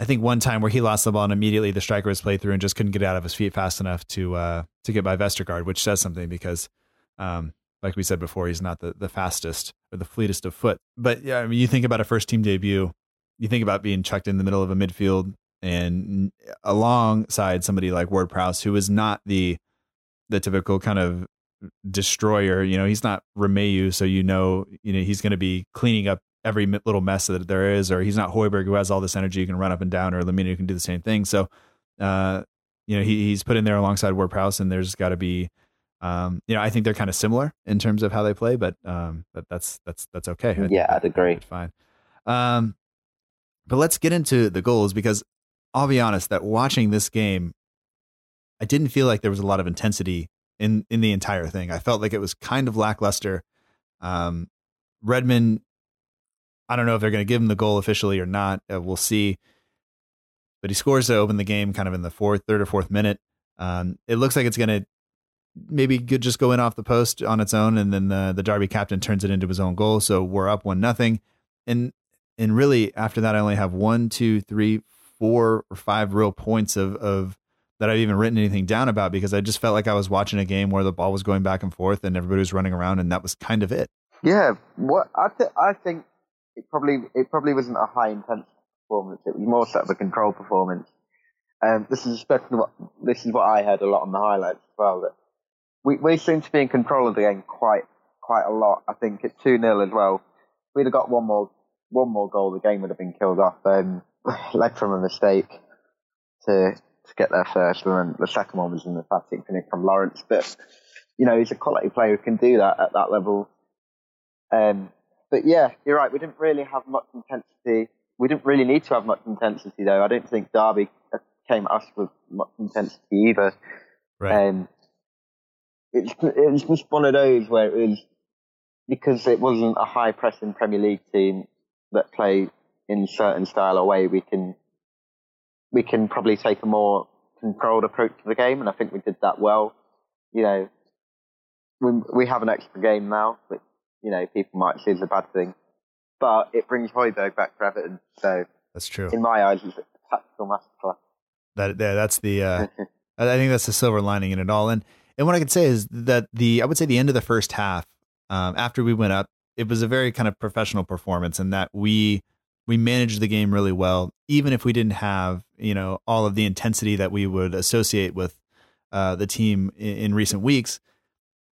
I think, one time where he lost the ball and immediately the striker was played through and just couldn't get out of his feet fast enough to uh, to get by Vestergaard, which says something because, um, like we said before, he's not the the fastest or the fleetest of foot. But yeah, I mean, you think about a first team debut, you think about being chucked in the middle of a midfield and alongside somebody like Ward Prowse, who is not the the typical kind of destroyer. You know, he's not Romeu, so you know, you know, he's going to be cleaning up every little mess that there is, or he's not Højbjerg who has all this energy, you can run up and down, or Lemina who can do the same thing. So, uh, you know, he, he's put in there alongside Ward Prowse, and there's got to be, um, you know, I think they're kind of similar in terms of how they play, but um, but that's that's that's okay. I yeah, I'd agree. Fine. Um, but let's get into the goals because I'll be honest that watching this game, I didn't feel like there was a lot of intensity in in the entire thing. I felt like it was kind of lackluster. Um, Redmond, I don't know if they're going to give him the goal officially or not. Uh, we'll see. But he scores to open the game, kind of in the fourth, third or fourth minute. Um, it looks like it's going to maybe could just go in off the post on its own, and then the the Derby captain turns it into his own goal. So we're up one nothing. And and really after that, I only have one, two, three, four, or five real points of of that I've even written anything down about because I just felt like I was watching a game where the ball was going back and forth and everybody was running around, and that was kind of it. Yeah, what I th- I think it probably it probably wasn't a high intensity performance. It was more sort of a control performance. Um, this is especially what this is what I heard a lot on the highlights as well. That we we seem to be in control of the game quite quite a lot. I think it's two 0 as well. If we'd have got one more one more goal, the game would have been killed off. Um, led from a mistake to to get there first, and then the second one was an emphatic finish from Lawrence. But you know, he's a quality player who can do that at that level. Um, but yeah, you're right. We didn't really have much intensity. We didn't really need to have much intensity, though. I don't think Derby came at us with much intensity either. Right. Um, it's it was just one of those where it was because it wasn't a high pressing Premier League team that play in certain style or way. We can we can probably take a more controlled approach to the game, and I think we did that well. You know, we we have an extra game now, which you know people might see as a bad thing, but it brings Højbjerg back for Everton. So that's true. In my eyes, it's a tactical masterclass. That there, that's the. Uh, I think that's the silver lining in it all. And and what I could say is that the I would say the end of the first half, um, after we went up, it was a very kind of professional performance, and that we we managed the game really well, even if we didn't have you know all of the intensity that we would associate with uh, the team in, in, recent weeks.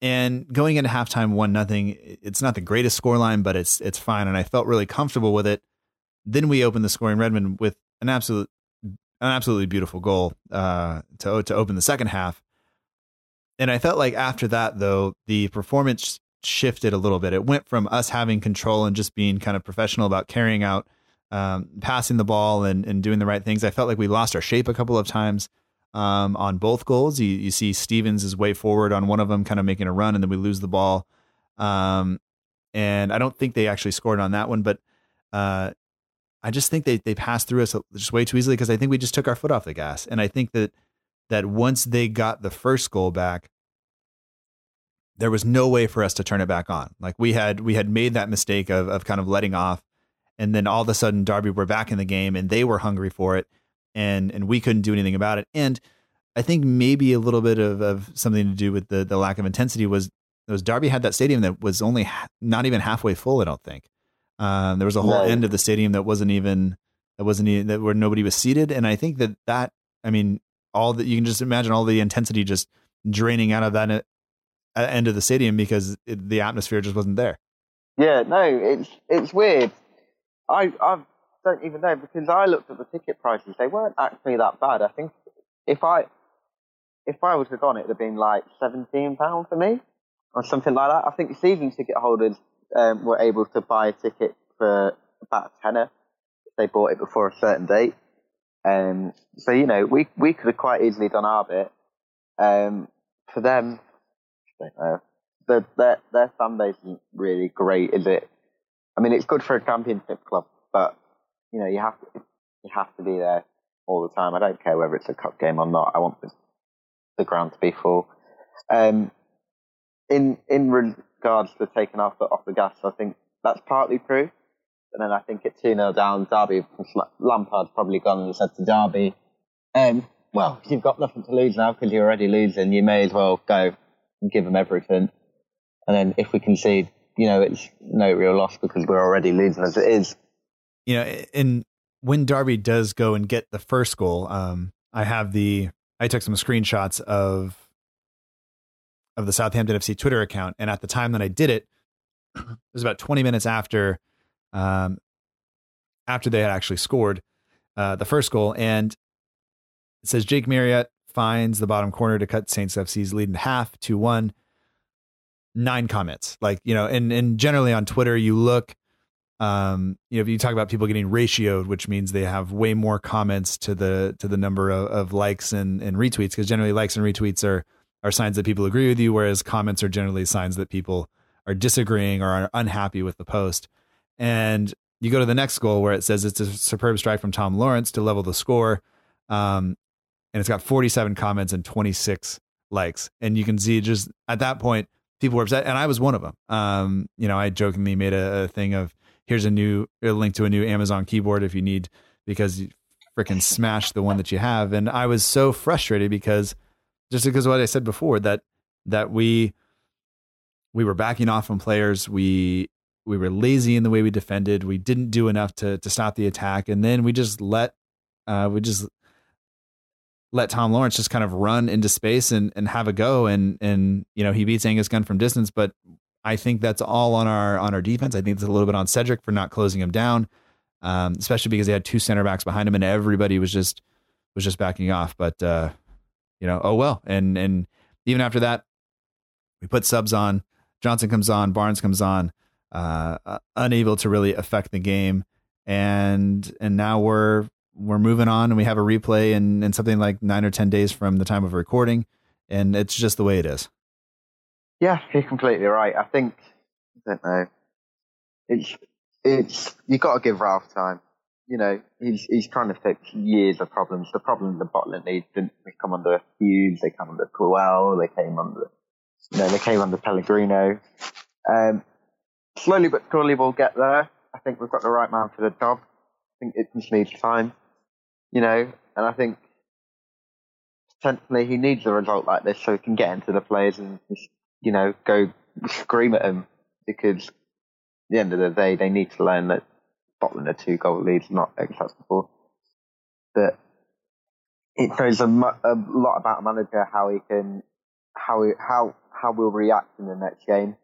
And going into halftime, one nothing. It's not the greatest scoreline, but it's it's fine, and I felt really comfortable with it. Then we opened the scoring Redmond with an absolute an absolutely beautiful goal uh, to to open the second half. And I felt like after that, though, the performance shifted a little bit. It went from us having control and just being kind of professional about carrying out, um, passing the ball and, and doing the right things. I felt like we lost our shape a couple of times um, on both goals. You, you see Stephens is way forward on one of them, kind of making a run, and then we lose the ball. Um, and I don't think they actually scored on that one, but uh, I just think they they passed through us just way too easily because I think we just took our foot off the gas. And I think that that once they got the first goal back, there was no way for us to turn it back on. Like we had we had made that mistake of of kind of letting off, and then all of a sudden Derby were back in the game and they were hungry for it, and and we couldn't do anything about it. And I think maybe a little bit of, of something to do with the the lack of intensity was was Derby had that stadium that was only ha- not even halfway full. I don't think um, there was a whole right. end of the stadium that wasn't even that wasn't even, that where nobody was seated, and I think that that I mean all that you can just imagine all the intensity just draining out of that uh, end of the stadium because it, the atmosphere just wasn't there. Yeah, no, it's it's weird. I I don't even know because I looked at the ticket prices; they weren't actually that bad. I think if I if I was have gone, it'd have been like seventeen pound for me or something like that. I think season ticket holders um, were able to buy a ticket for about a tenner if they bought it before a certain date. Um, so you know, we we could have quite easily done our bit. Um, for them, I don't know. The, their their fan base isn't really great, is it? I mean, it's good for a championship club, but you know, you have to you have to be there all the time. I don't care whether it's a cup game or not. I want the, the ground to be full. Um, in in regards to taking our foot off the gas, I think that's partly true. And then I think at 2 0 down, Derby, Lampard's probably gone and said to Derby, um, well, you've got nothing to lose now because you're already losing. You may as well go and give them everything. And then if we concede, you know, it's no real loss because we're already losing as it is. You know, and when Derby does go and get the first goal, um, I have the, I took some screenshots of of the Southampton FC Twitter account. And at the time that I did it, it was about 20 minutes after um, after they had actually scored uh, the first goal. And it says Jack Marriott finds the bottom corner to cut Saints FC's lead in half, 2 1. Nine comments. Like, you know, and, and generally on Twitter, you look, um, you know, if you talk about people getting ratioed, which means they have way more comments to the to the number of, of likes and, and retweets, because generally likes and retweets are are signs that people agree with you, whereas comments are generally signs that people are disagreeing or are unhappy with the post. And you go to the next goal where it says it's a superb strike from Tom Lawrence to level the score. Um, and it's got 47 comments and 26 likes. And you can see just at that point, people were upset. And I was one of them. Um, you know, I jokingly made a, a thing of here's a new a link to a new Amazon keyboard if you need, because you freaking smash the one that you have. And I was so frustrated because just because what I said before that that we we were backing off from players. We we were lazy in the way we defended. We didn't do enough to to stop the attack, and then we just let uh, we just let Tom Lawrence just kind of run into space and and have a go. And and you know he beats Angus Gunn from distance, but I think that's all on our on our defense. I think it's a little bit on Cedric for not closing him down, um, especially because they had two center backs behind him, and everybody was just was just backing off. But uh, you know, oh well. And and even after that, we put subs on. Johnson comes on, Barnes comes on, uh, uh, unable to really affect the game, and and now we're we're moving on, and we have a replay in in something like nine or ten days from the time of recording, and it's just the way it is. Yeah, you're completely right. I think I don't know. It's it's you got to give Ralph time you know, he's he's trying to fix years of problems. The problems the Butland needs didn't come under Hughes, they come under Puel, they came under, you know, they came under Pellegrino. Um, slowly but surely we'll get there. I think we've got the right man for the job. I think it just needs time, you know, and I think potentially he needs a result like this so he can get into the players and just, you know, go scream at them because at the end of the day they need to learn that Scotland a two goal lead is not acceptable. But it shows a, a lot about a manager how he can how he, how how we'll react in the next game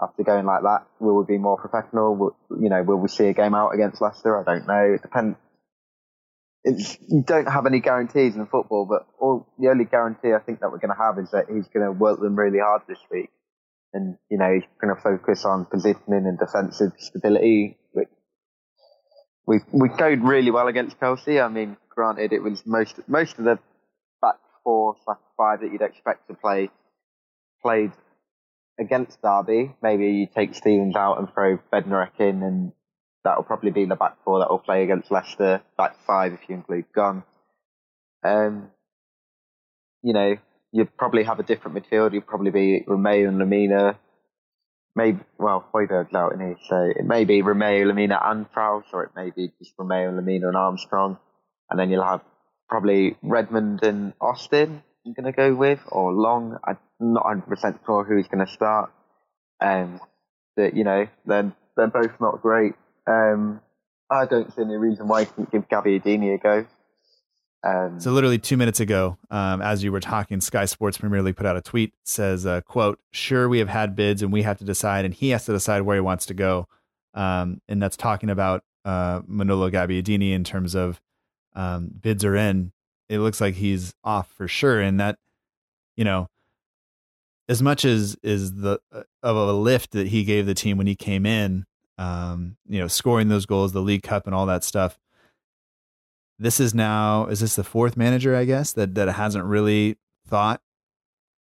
after going like that. Will we be more professional? Will, you know, will we see a game out against Leicester? I don't know. It depends. It's, you don't have any guarantees in football, but all, the only guarantee I think that we're going to have is that he's going to work them really hard this week. And, you know, he's going to focus on positioning and defensive stability, we, we played really well against Chelsea. I mean, granted, it was most, most of the back four slash five that you'd expect to play played against Derby. Maybe you take Stephens out and throw Bednarek in and that'll probably be in the back four that will play against Leicester. Back five if you include Gunn. Um, you know, you'd probably have a different midfield. You'd probably be Romeu and Lemina. Maybe, well, Højbjerg's out in here, so it may be Romeu, Lemina and Prowse, or it may be just Romeu and Lemina and Armstrong. And then you'll have probably Redmond and Austin I'm going to go with, or Long. I'm not 100% sure who's going to start. Um, but, you know, they're, they're both not great. Um, I don't see any reason why you can give Gabbiadini a go. Um, so literally two minutes ago, um, as you were talking, Sky Sports Premier League put out a tweet says, uh, "quote Sure, we have had bids and we have to decide, and he has to decide where he wants to go." Um, and that's talking about uh, Manolo Gabbiadini in terms of um, bids are in. It looks like he's off for sure, and that you know, as much as is the uh, of a lift that he gave the team when he came in, um, you know, scoring those goals, the League Cup, and all that stuff. This is now is this the fourth manager, I guess, that that hasn't really thought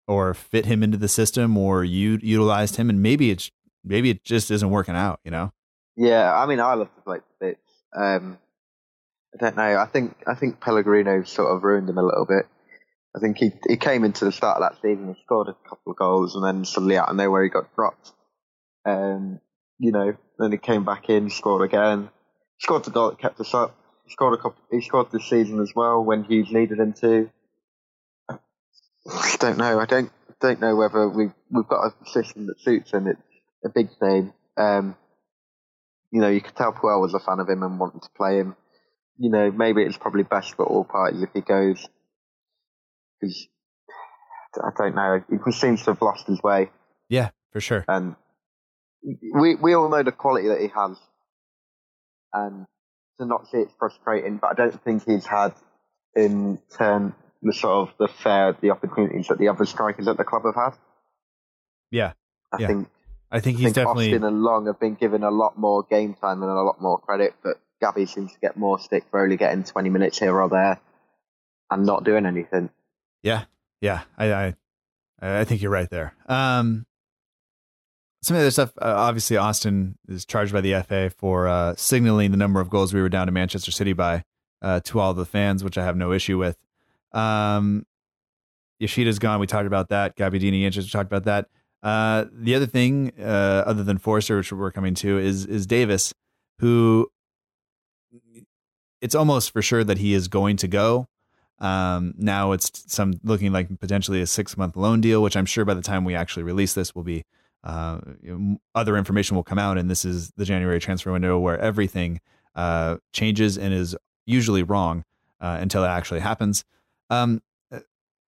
or fit him into the system or utilized him, and maybe it's maybe it just isn't working out, you know. Yeah, I mean, I love play bits. Um, I don't know. I think I think Pellegrino sort of ruined him a little bit. I think he he came into the start of that season, he scored a couple of goals, and then suddenly out of nowhere he got dropped. Um, you know, then he came back in, scored again, scored the goal that kept us up. He scored a couple. He scored this season as well when Hughes needed him to. I don't know. I don't don't know whether we we've got a position that suits him. It's a big name. Um, you know, you could tell Puel was a fan of him and wanted to play him. You know, maybe it's probably best for all parties if he goes. Because I don't know. He seems to have lost his way. Yeah, for sure. And we we all know the quality that he has, and to not see it's frustrating. But I don't think he's had in turn the sort of the fair the opportunities that the other strikers at the club have had. Yeah, I yeah. think I think I he's think definitely Austin and Long have been given a lot more game time and a lot more credit, but Gabby seems to get more stick for only getting 20 minutes here or there and not doing anything. Yeah, yeah, I, I, I think you're right there. Um, some of the other stuff. Uh, obviously, Austin is charged by the FA for uh, signaling the number of goals we were down to Manchester City by uh, to all the fans, which I have no issue with. Um, Yoshida's gone. We talked about that. Gabbiadini inches. We talked about that. Uh, the other thing, uh, other than Forster, which we're coming to, is is Davis, who it's almost for sure that he is going to go. Um, now it's some looking like potentially a six month loan deal, which I'm sure by the time we actually release this will be uh, other information will come out. And this is the January transfer window where everything uh, changes and is usually wrong uh, until it actually happens. Um,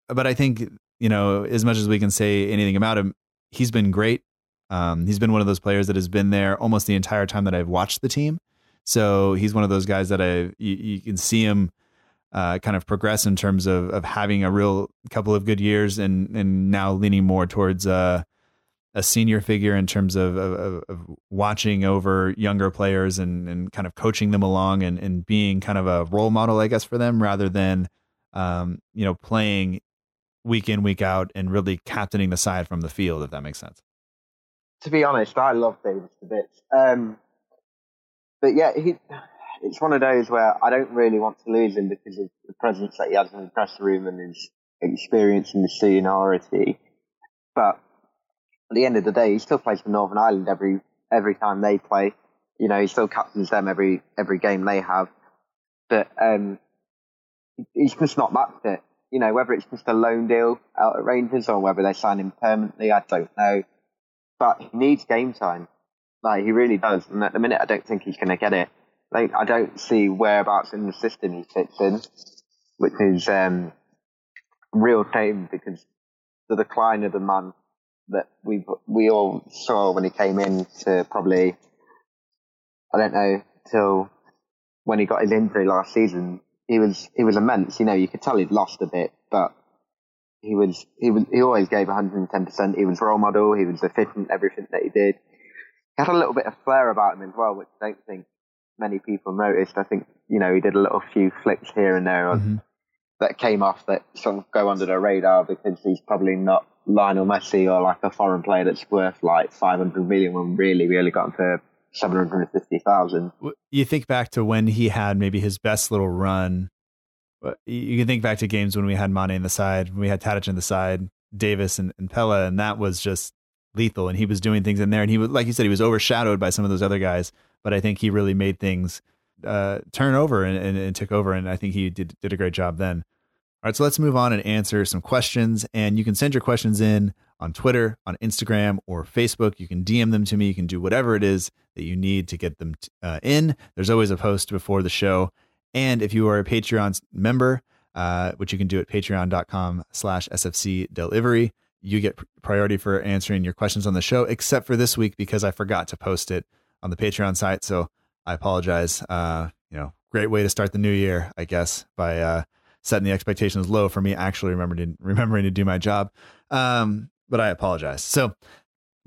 but I think you know as much as we can say anything about him, he's been great. Um, he's been one of those players that has been there almost the entire time that I've watched the team. So he's one of those guys that I you, you can see him uh, kind of progress in terms of of having a real couple of good years and and now leaning more towards uh, a senior figure in terms of, of, of watching over younger players and and kind of coaching them along and and being kind of a role model, I guess, for them rather than um, you know playing week in week out and really captaining the side from the field, if that makes sense. To be honest, I love Davis bit. Um, but yeah, he, it's one of those where I don't really want to lose him because of the presence that he has in the press room and his experience and the seniority. But at the end of the day, he still plays for Northern Ireland every every time they play. You know, he still captains them every every game they have. But um, he's just not matched fit. You know, whether it's just a loan deal out at Rangers or whether they sign him permanently, I don't know. But he needs game time. Like he really does. And at the minute, I don't think he's going to get it. Like I don't see whereabouts in the system he fits in, which is um, real shame because the decline of the man that we we all saw when he came in to probably I don't know till when he got his injury last season. He was he was immense. You know, you could tell he'd lost a bit, but he was he was he always gave 110. percent He was role model. He was efficient. Everything that he did. He had a little bit of flair about him as well, which I don't think many people noticed. I think you know he did a little few flicks here and there on, Mhm. That came off that sort of go under the radar because he's probably not Lionel Messi or like a foreign player that's worth like 500 million when really we only got him for 750,000. You think back to when he had maybe his best little run. You- can think back to games when we had Mane in the side, we had Tadic in the side, Davis and, and Pellè, and that was just lethal. And he was doing things in there, and he was like you said, he was overshadowed by some of those other guys. But I think he really made things uh, turn over and, and, and took over, and I think he did did a great job then. All right, so let's move on and answer some questions. And you can send your questions in on Twitter, on Instagram, or Facebook. You can DM them to me. You can do whatever it is that you need to get them uh, in. There's always a post before the show. And if you are a Patreon member, uh, which you can do at patreon.com slash SFC delivery, you get priority for answering your questions on the show, except for this week because I forgot to post it on the Patreon site. So I apologize. Uh, you know, great way to start the new year, I guess, by uh, setting the expectations low for me actually remembering remembering to do my job. Um, but I apologize. So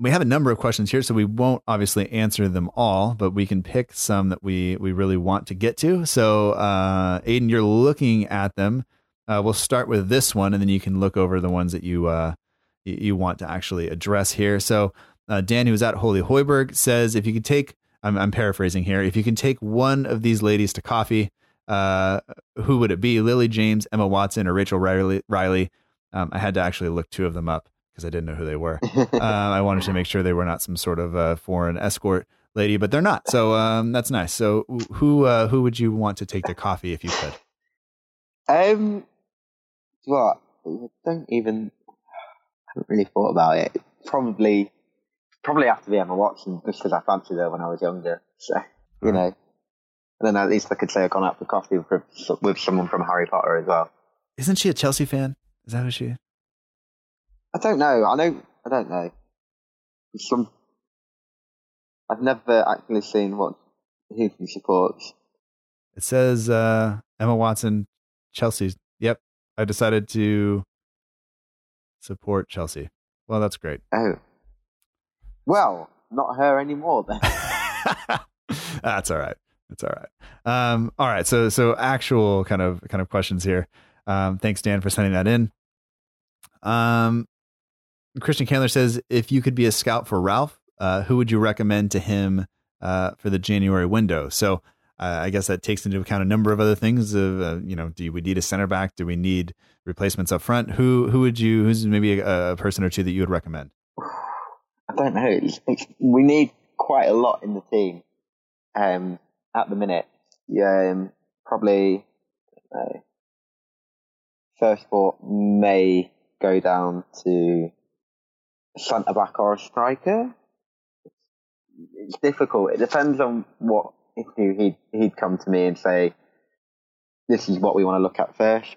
we have a number of questions here, so we won't obviously answer them all, but we can pick some that we we really want to get to. So, uh, Aiden, you're looking at them. Uh, we'll start with this one, and then you can look over the ones that you uh, you, want to actually address here. So, uh, Dan, who's at Holy Hoiberg, says if you could take, I'm, I'm paraphrasing here, if you can take one of these ladies to coffee, uh, who would it be? Lily James, Emma Watson, or Rachel Riley? Riley? Um, I had to actually look two of them up because I didn't know who they were. uh, I wanted to make sure they were not some sort of uh, foreign escort lady, but they're not. So um, that's nice. So who uh, who would you want to take to coffee if you could? Um, what? I don't even. I haven't really thought about it. Probably, probably have to be Emma Watson just because I fancied her when I was younger. So you know, and then at least I could say I've gone out for coffee with, with someone from Harry Potter as well. Isn't she a Chelsea fan? Is that who she? Is? I don't know. I know. I don't know. Some. I've never actually seen what who she supports. It says uh, Emma Watson, Chelsea. Yep, I decided to support Chelsea. Well, that's great. Oh. Well, not her anymore then. That's all right. That's all right. Um, all right. So so actual kind of kind of questions here. Um, thanks, Dan, for sending that in. Um, Christian Candler says, if you could be a scout for Ralph, uh, who would you recommend to him uh, for the January window? So uh, I guess that takes into account a number of other things. Of uh, you know, do we need a center back? Do we need replacements up front? Who who would you? Who's maybe a, a person or two that you would recommend? I don't know. It's, we need quite a lot in the team um, at the minute. Yeah, um, probably uh, first thought may go down to centre back or a striker. It's difficult. It depends on what you, he'd he'd come to me and say, "This is what we want to look at first.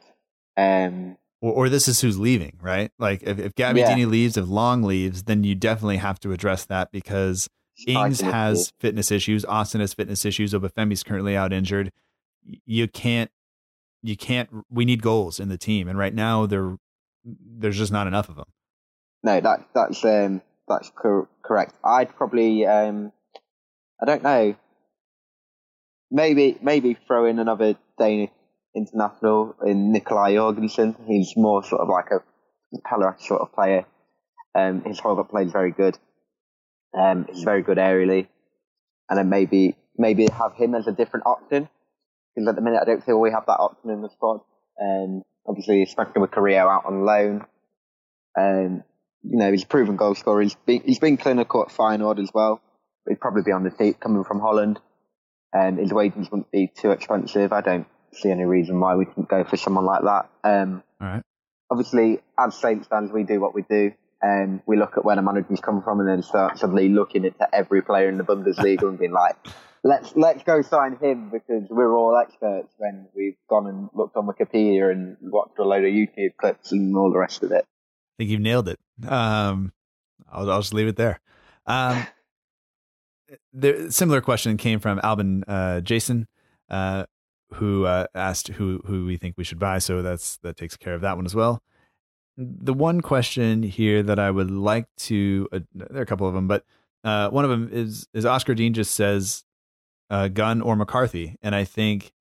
Um, or, or this is who's leaving, right? Like if, if Gabby Yeah. Dini leaves, if Long leaves, then you definitely have to address that because Ings has fitness issues, Austin has fitness issues, Obafemi's currently out injured. You can't, you can't. We need goals in the team, and right now there, there's just not enough of them. No, that that's um that's cor- correct. I'd probably um I don't know. Maybe maybe throw in another Danish international in Nikolai Jorgensen. He's more sort of like a Pellè sort of player. Um, his hold up play is very good. Um, he's very good aerially, and then maybe maybe have him as a different option because at the minute I don't feel we have that option in the squad. Um, obviously, especially with Carrillo out on loan. Um, you know, he's a proven goal scorer. He's been, he's been clinical at Feyenoord as well. He'd probably be on the team coming from Holland. And his wages wouldn't be too expensive. I don't see any reason why we couldn't go for someone like that. Um, right. obviously, as Saints fans, we do what we do. Um, we look at where the managers come from and then start suddenly looking into every player in the Bundesliga and being like, let's let's go sign him because we're all experts when we've gone and looked on Wikipedia and watched a load of YouTube clips and all the rest of it. I think you've nailed it. Um, I'll, I'll just leave it there. Um, the similar question came from Albin uh, Jason, uh, who uh, asked who who we think we should buy. So that's that takes care of that one as well. The one question here that I would like to uh, there are a couple of them, but uh, one of them is is Oscar Dean just says uh, Gunn or McCarthy, and I think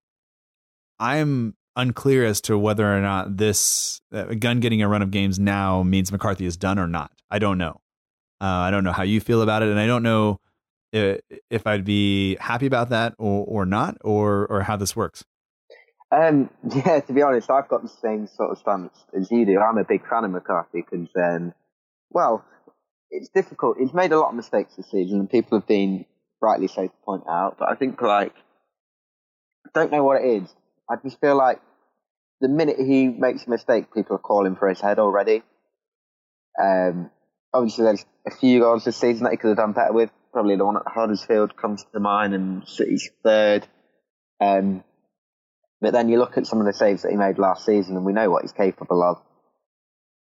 I'm unclear as to whether or not this uh, Gunn getting a run of games now means McCarthy is done or not. I don't know. Uh, I don't know how you feel about it, and I don't know if, I'd be happy about that or, or not, or or how this works. Um, yeah, to be honest, I've got the same sort of stance as you do. I'm a big fan of McCarthy because, um, well, it's difficult. He's made a lot of mistakes this season, and people have been rightly so to point out. But I think, like, I don't know what it is. I just feel like the minute he makes a mistake, people are calling for his head already. Um, obviously, there's a few goals this season that he could have done better with. Probably the one at Huddersfield comes to mind, and City's third. Um, but then you look at some of the saves that he made last season, and we know what he's capable of.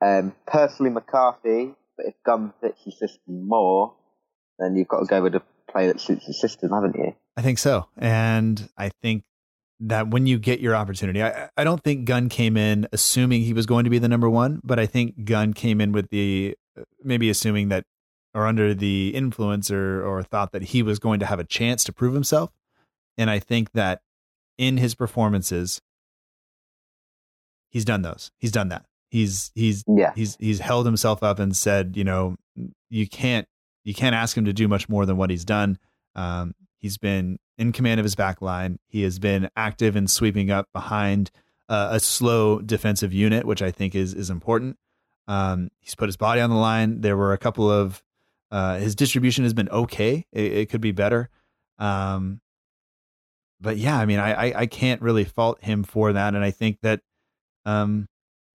Um, personally, McCarthy, but if Gunn fits the system more, then you've got to go with a player that suits the system, haven't you? I think so, and I think that when you get your opportunity, I, I don't think Gunn came in assuming he was going to be the number one, but I think Gunn came in with the maybe assuming that or under the influence or, or thought that he was going to have a chance to prove himself. And I think that in his performances, he's done those. He's done that. He's he's yeah. he's he's held himself up and said, you know, you can't you can't ask him to do much more than what he's done. Um, he's been in command of his back line. He has been active in sweeping up behind uh, a slow defensive unit, which I think is is important. Um, he's put his body on the line. There were a couple of uh, his distribution has been okay. It, it could be better. Um, but yeah, I mean, I, I, I can't really fault him for that, and I think that um,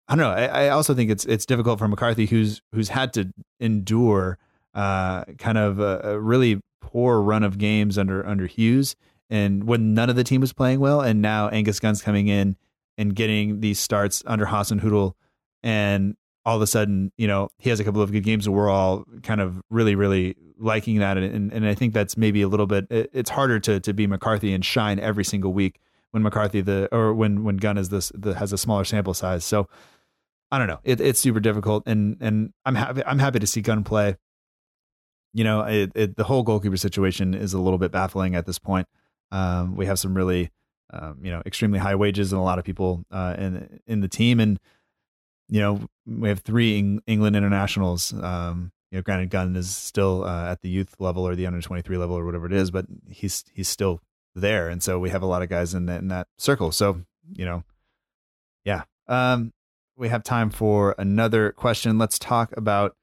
I don't know. I, I also think it's it's difficult for McCarthy, who's who's had to endure uh, kind of a, a really poor run of games under under Hughes, and when none of the team was playing well, and now Angus Gunn's coming in and getting these starts under Hasenhüttl, and all of a sudden, you know, he has a couple of good games, and we're all kind of really, really liking that, and and I think that's maybe a little bit. It's harder to to be McCarthy and shine every single week when McCarthy the or when when Gunn is this the, has a smaller sample size. So I don't know. It, it's super difficult, and and I'm happy. I'm happy to see Gunn play you know, it, it, the whole goalkeeper situation is a little bit baffling at this point. Um, we have some really, um, you know, extremely high wages and a lot of people uh, in in the team, and you know, we have three Eng- England internationals. Um, you know, granted, Gunn is still uh, at the youth level or the under twenty three level or whatever it is, but he's he's still there, and so we have a lot of guys in that in that circle. So you know, yeah. Um, we have time for another question. Let's talk about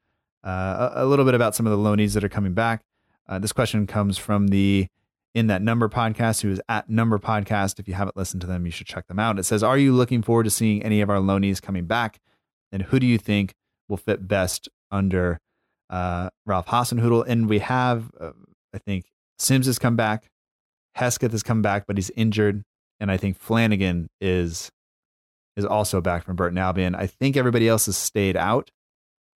uh, a, a, little bit about some of the loanies that are coming back. Uh, this question comes from the in that number podcast, who is at number podcast. If you haven't listened to them, you should check them out. It says, "Are you looking forward to seeing any of our loanies coming back? And who do you think will fit best under uh, Ralph Hasenhüttl?" And we have, uh, I think, Sims has come back, Hesketh has come back, but he's injured, and I think Flannigan is is also back from Burton Albion. I think everybody else has stayed out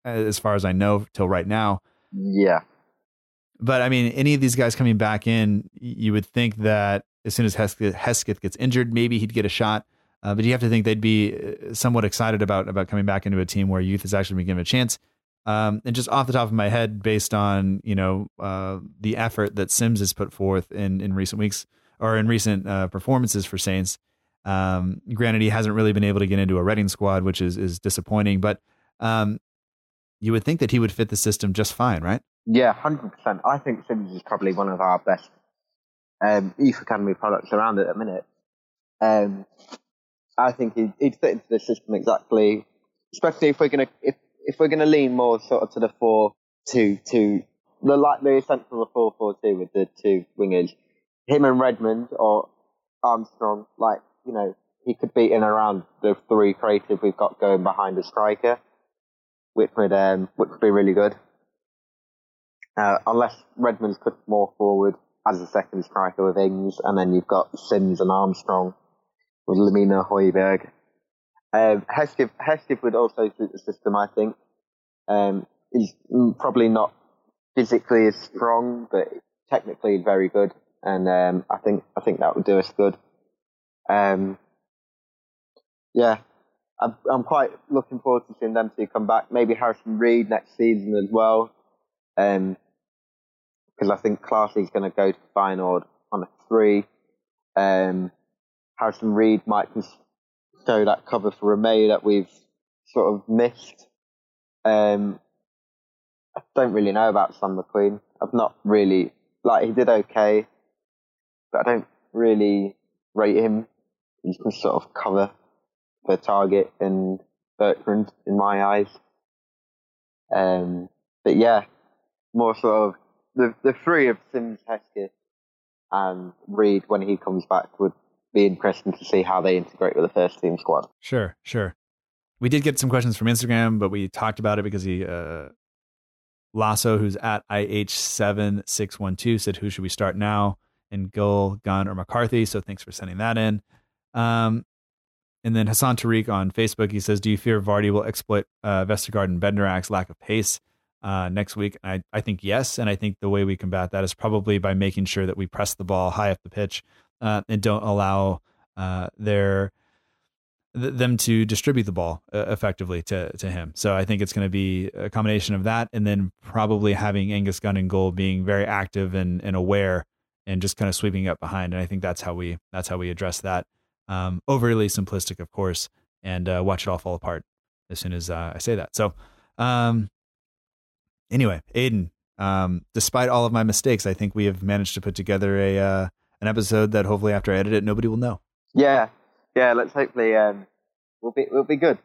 as far as I know till right now. Yeah. But I mean, any of these guys coming back in, you would think that as soon as Hesketh, Hesketh gets injured, maybe he'd get a shot. Uh, but you have to think they'd be uh, somewhat excited about about coming back into a team where youth is actually being given a chance. Um, and just off the top of my head, based on you know uh, the effort that Sims has put forth in in recent weeks or in recent uh, performances for Saints, um, granted he hasn't really been able to get into a Reading squad, which is is disappointing. But um, you would think that he would fit the system just fine, right? Yeah, hundred percent. I think Sims is probably one of our best um, youth academy products around at the minute. Um, I think he'd, he'd, fit into the system exactly, especially if we're gonna if if we're gonna lean more sort of to the four two two the like the essential of four four two with the two wingers, him and Redmond or Armstrong, like you know, he could be in around the three creative we've got going behind a striker which would um, which would be really good. Uh, unless Redmond's put more forward as a second striker with Ings, and then you've got Sims and Armstrong with Lemina Højbjerg. Um, would also suit the system, I think. Um, he's probably not physically as strong, but technically very good, and um, I think I think that would do us good. Um, yeah, I'm, I'm quite looking forward to seeing them two come back. Maybe Harrison Reed next season as well, because um, I think Clasie's going to go to Feyenoord on a three. Um, Harrison Reed might show that cover for Romeu that we've sort of missed. Um, I don't really know about Sam McQueen. I've not really like he did okay, but I don't really rate him. He can sort of cover for Targett and Bertrand in my eyes. Um, but yeah, more sort of the the three of Sims, Hesketh, and Reed when he comes back would be interesting to see how they integrate with the first team squad. Sure, sure. We did get some questions from Instagram, but we talked about it because he uh, Lasso, who's at IH7612, said, Who should we start now? In goal, Gunn, or McCarthy. So thanks for sending that in. Um, and then Hassan Tariq on Facebook, he says, Do you fear Vardy will exploit uh, Vestergaard and Bednarek's lack of pace uh, next week? I, I think yes. And I think the way we combat that is probably by making sure that we press the ball high up the pitch uh, and don't allow uh, their them to distribute the ball uh, effectively to to him. So I think it's going to be a combination of that, and then probably having Angus Gunn in goal being very active and, and aware, and just kind of sweeping up behind. And I think that's how we that's how we address that. Um, overly simplistic, of course, and uh, watch it all fall apart as soon as uh, I say that. So, um, anyway, Aiden, um, despite all of my mistakes, I think we have managed to put together a uh, an episode that hopefully after I edit it, nobody will know. Yeah, yeah, let's hopefully um, we'll be we'll be good.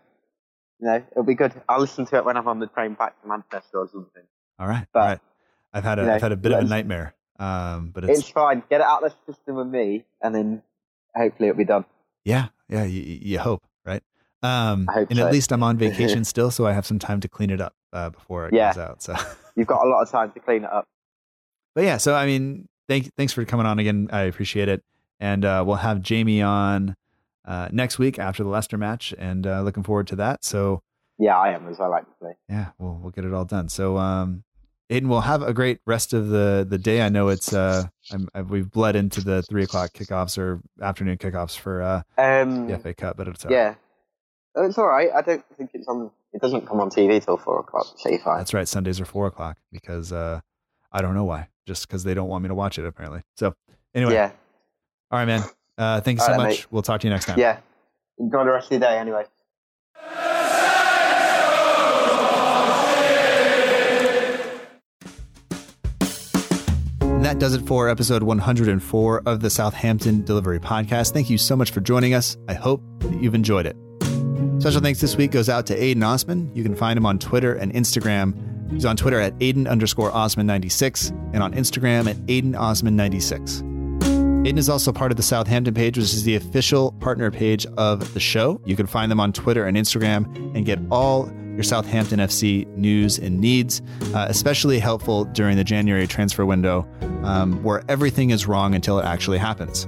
You know, it'll be good. I'll listen to it when I'm on the train back to Manchester or something. All right, but, all right. I've had a have had a bit of a nightmare, um, but it's, it's fine. Get it out of the system with me, and then hopefully it'll be done. Yeah, yeah, you, you hope, right? Um, and so. at least I'm on vacation still, so I have some time to clean it up uh, before it yeah. comes out. So you've got a lot of time to clean it up. But yeah, so I mean, thank thanks for coming on again. I appreciate it, and uh, we'll have Jamie on uh, next week after the Leicester match, and uh, looking forward to that. So yeah, I am as I like to say. Yeah, we'll we'll get it all done. So um, Aiden, we'll have a great rest of the the day. I know it's uh, i we've bled into the three o'clock kickoffs or afternoon kickoffs for uh, um, the FA Cup, but it's yeah, it's all right. I don't think it's on. It doesn't come on TV till four o'clock. Say five. That's right. Sundays are four o'clock because uh, I don't know why. Just because they don't want me to watch it apparently. So anyway, yeah. All right, man. Uh, thank you so right, much. Mate. We'll talk to you next time. Yeah. Enjoy the rest of your day anyway. And that does it for episode 104 of the Southampton Dellivery Podcast. Thank you so much for joining us. I hope that you've enjoyed it. Special thanks this week goes out to Aiden Osman. You can find him on Twitter and Instagram. He's on Twitter at Aiden underscore Osman96 and on Instagram at Aiden Osman96. Aiden is also part of the Southampton page, which is the official partner page of the show. You can find them on Twitter and Instagram and get all your Southampton FC news and needs, uh, especially helpful during the January transfer window um, where everything is wrong until it actually happens.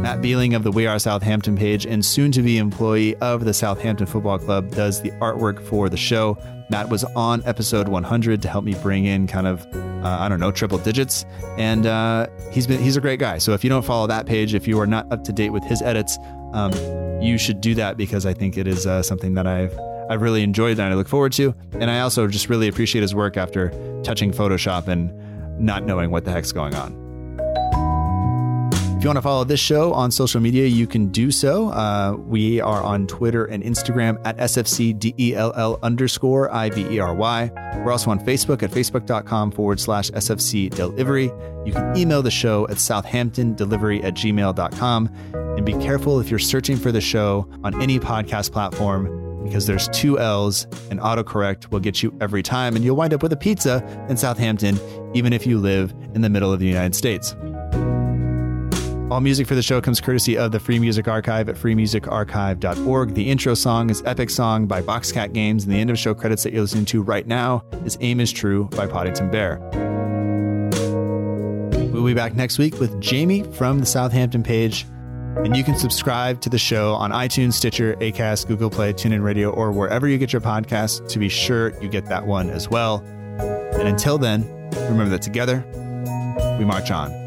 Matt Beeling of the We Are Southampton page and soon to be employee of the Southampton Football Club does the artwork for the show. Matt was on episode 100 to help me bring in kind of uh, I don't know triple digits, and uh, he's been he's a great guy. So if you don't follow that page, if you are not up to date with his edits, um, you should do that because I think it is uh, something that I've I've really enjoyed and I look forward to. And I also just really appreciate his work after touching Photoshop and not knowing what the heck's going on. If you want to follow this show on social media, you can do so. Uh, we are on Twitter and Instagram at SFCDELL underscore I-V-E-R-Y. We're also on Facebook at facebook.com forward slash SFC Dellivery. You can email the show at southamptondellivery at gmail.com. And be careful if you're searching for the show on any podcast platform because there's two L's and autocorrect will get you every time, and you'll wind up with a pizza in Southampton, even if you live in the middle of the United States. All music for the show comes courtesy of the Free Music Archive at freemusicarchive.org. The intro song is Epic Song by Boxcat Games, and the end of show credits that you're listening to right now is Aim is True by Podington Bear. We'll be back next week with Jamie from the Southampton page. And you can subscribe to the show on iTunes, Stitcher, Acast, Google Play, TuneIn Radio, or wherever you get your podcasts to be sure you get that one as well. And until then, remember that together, we march on.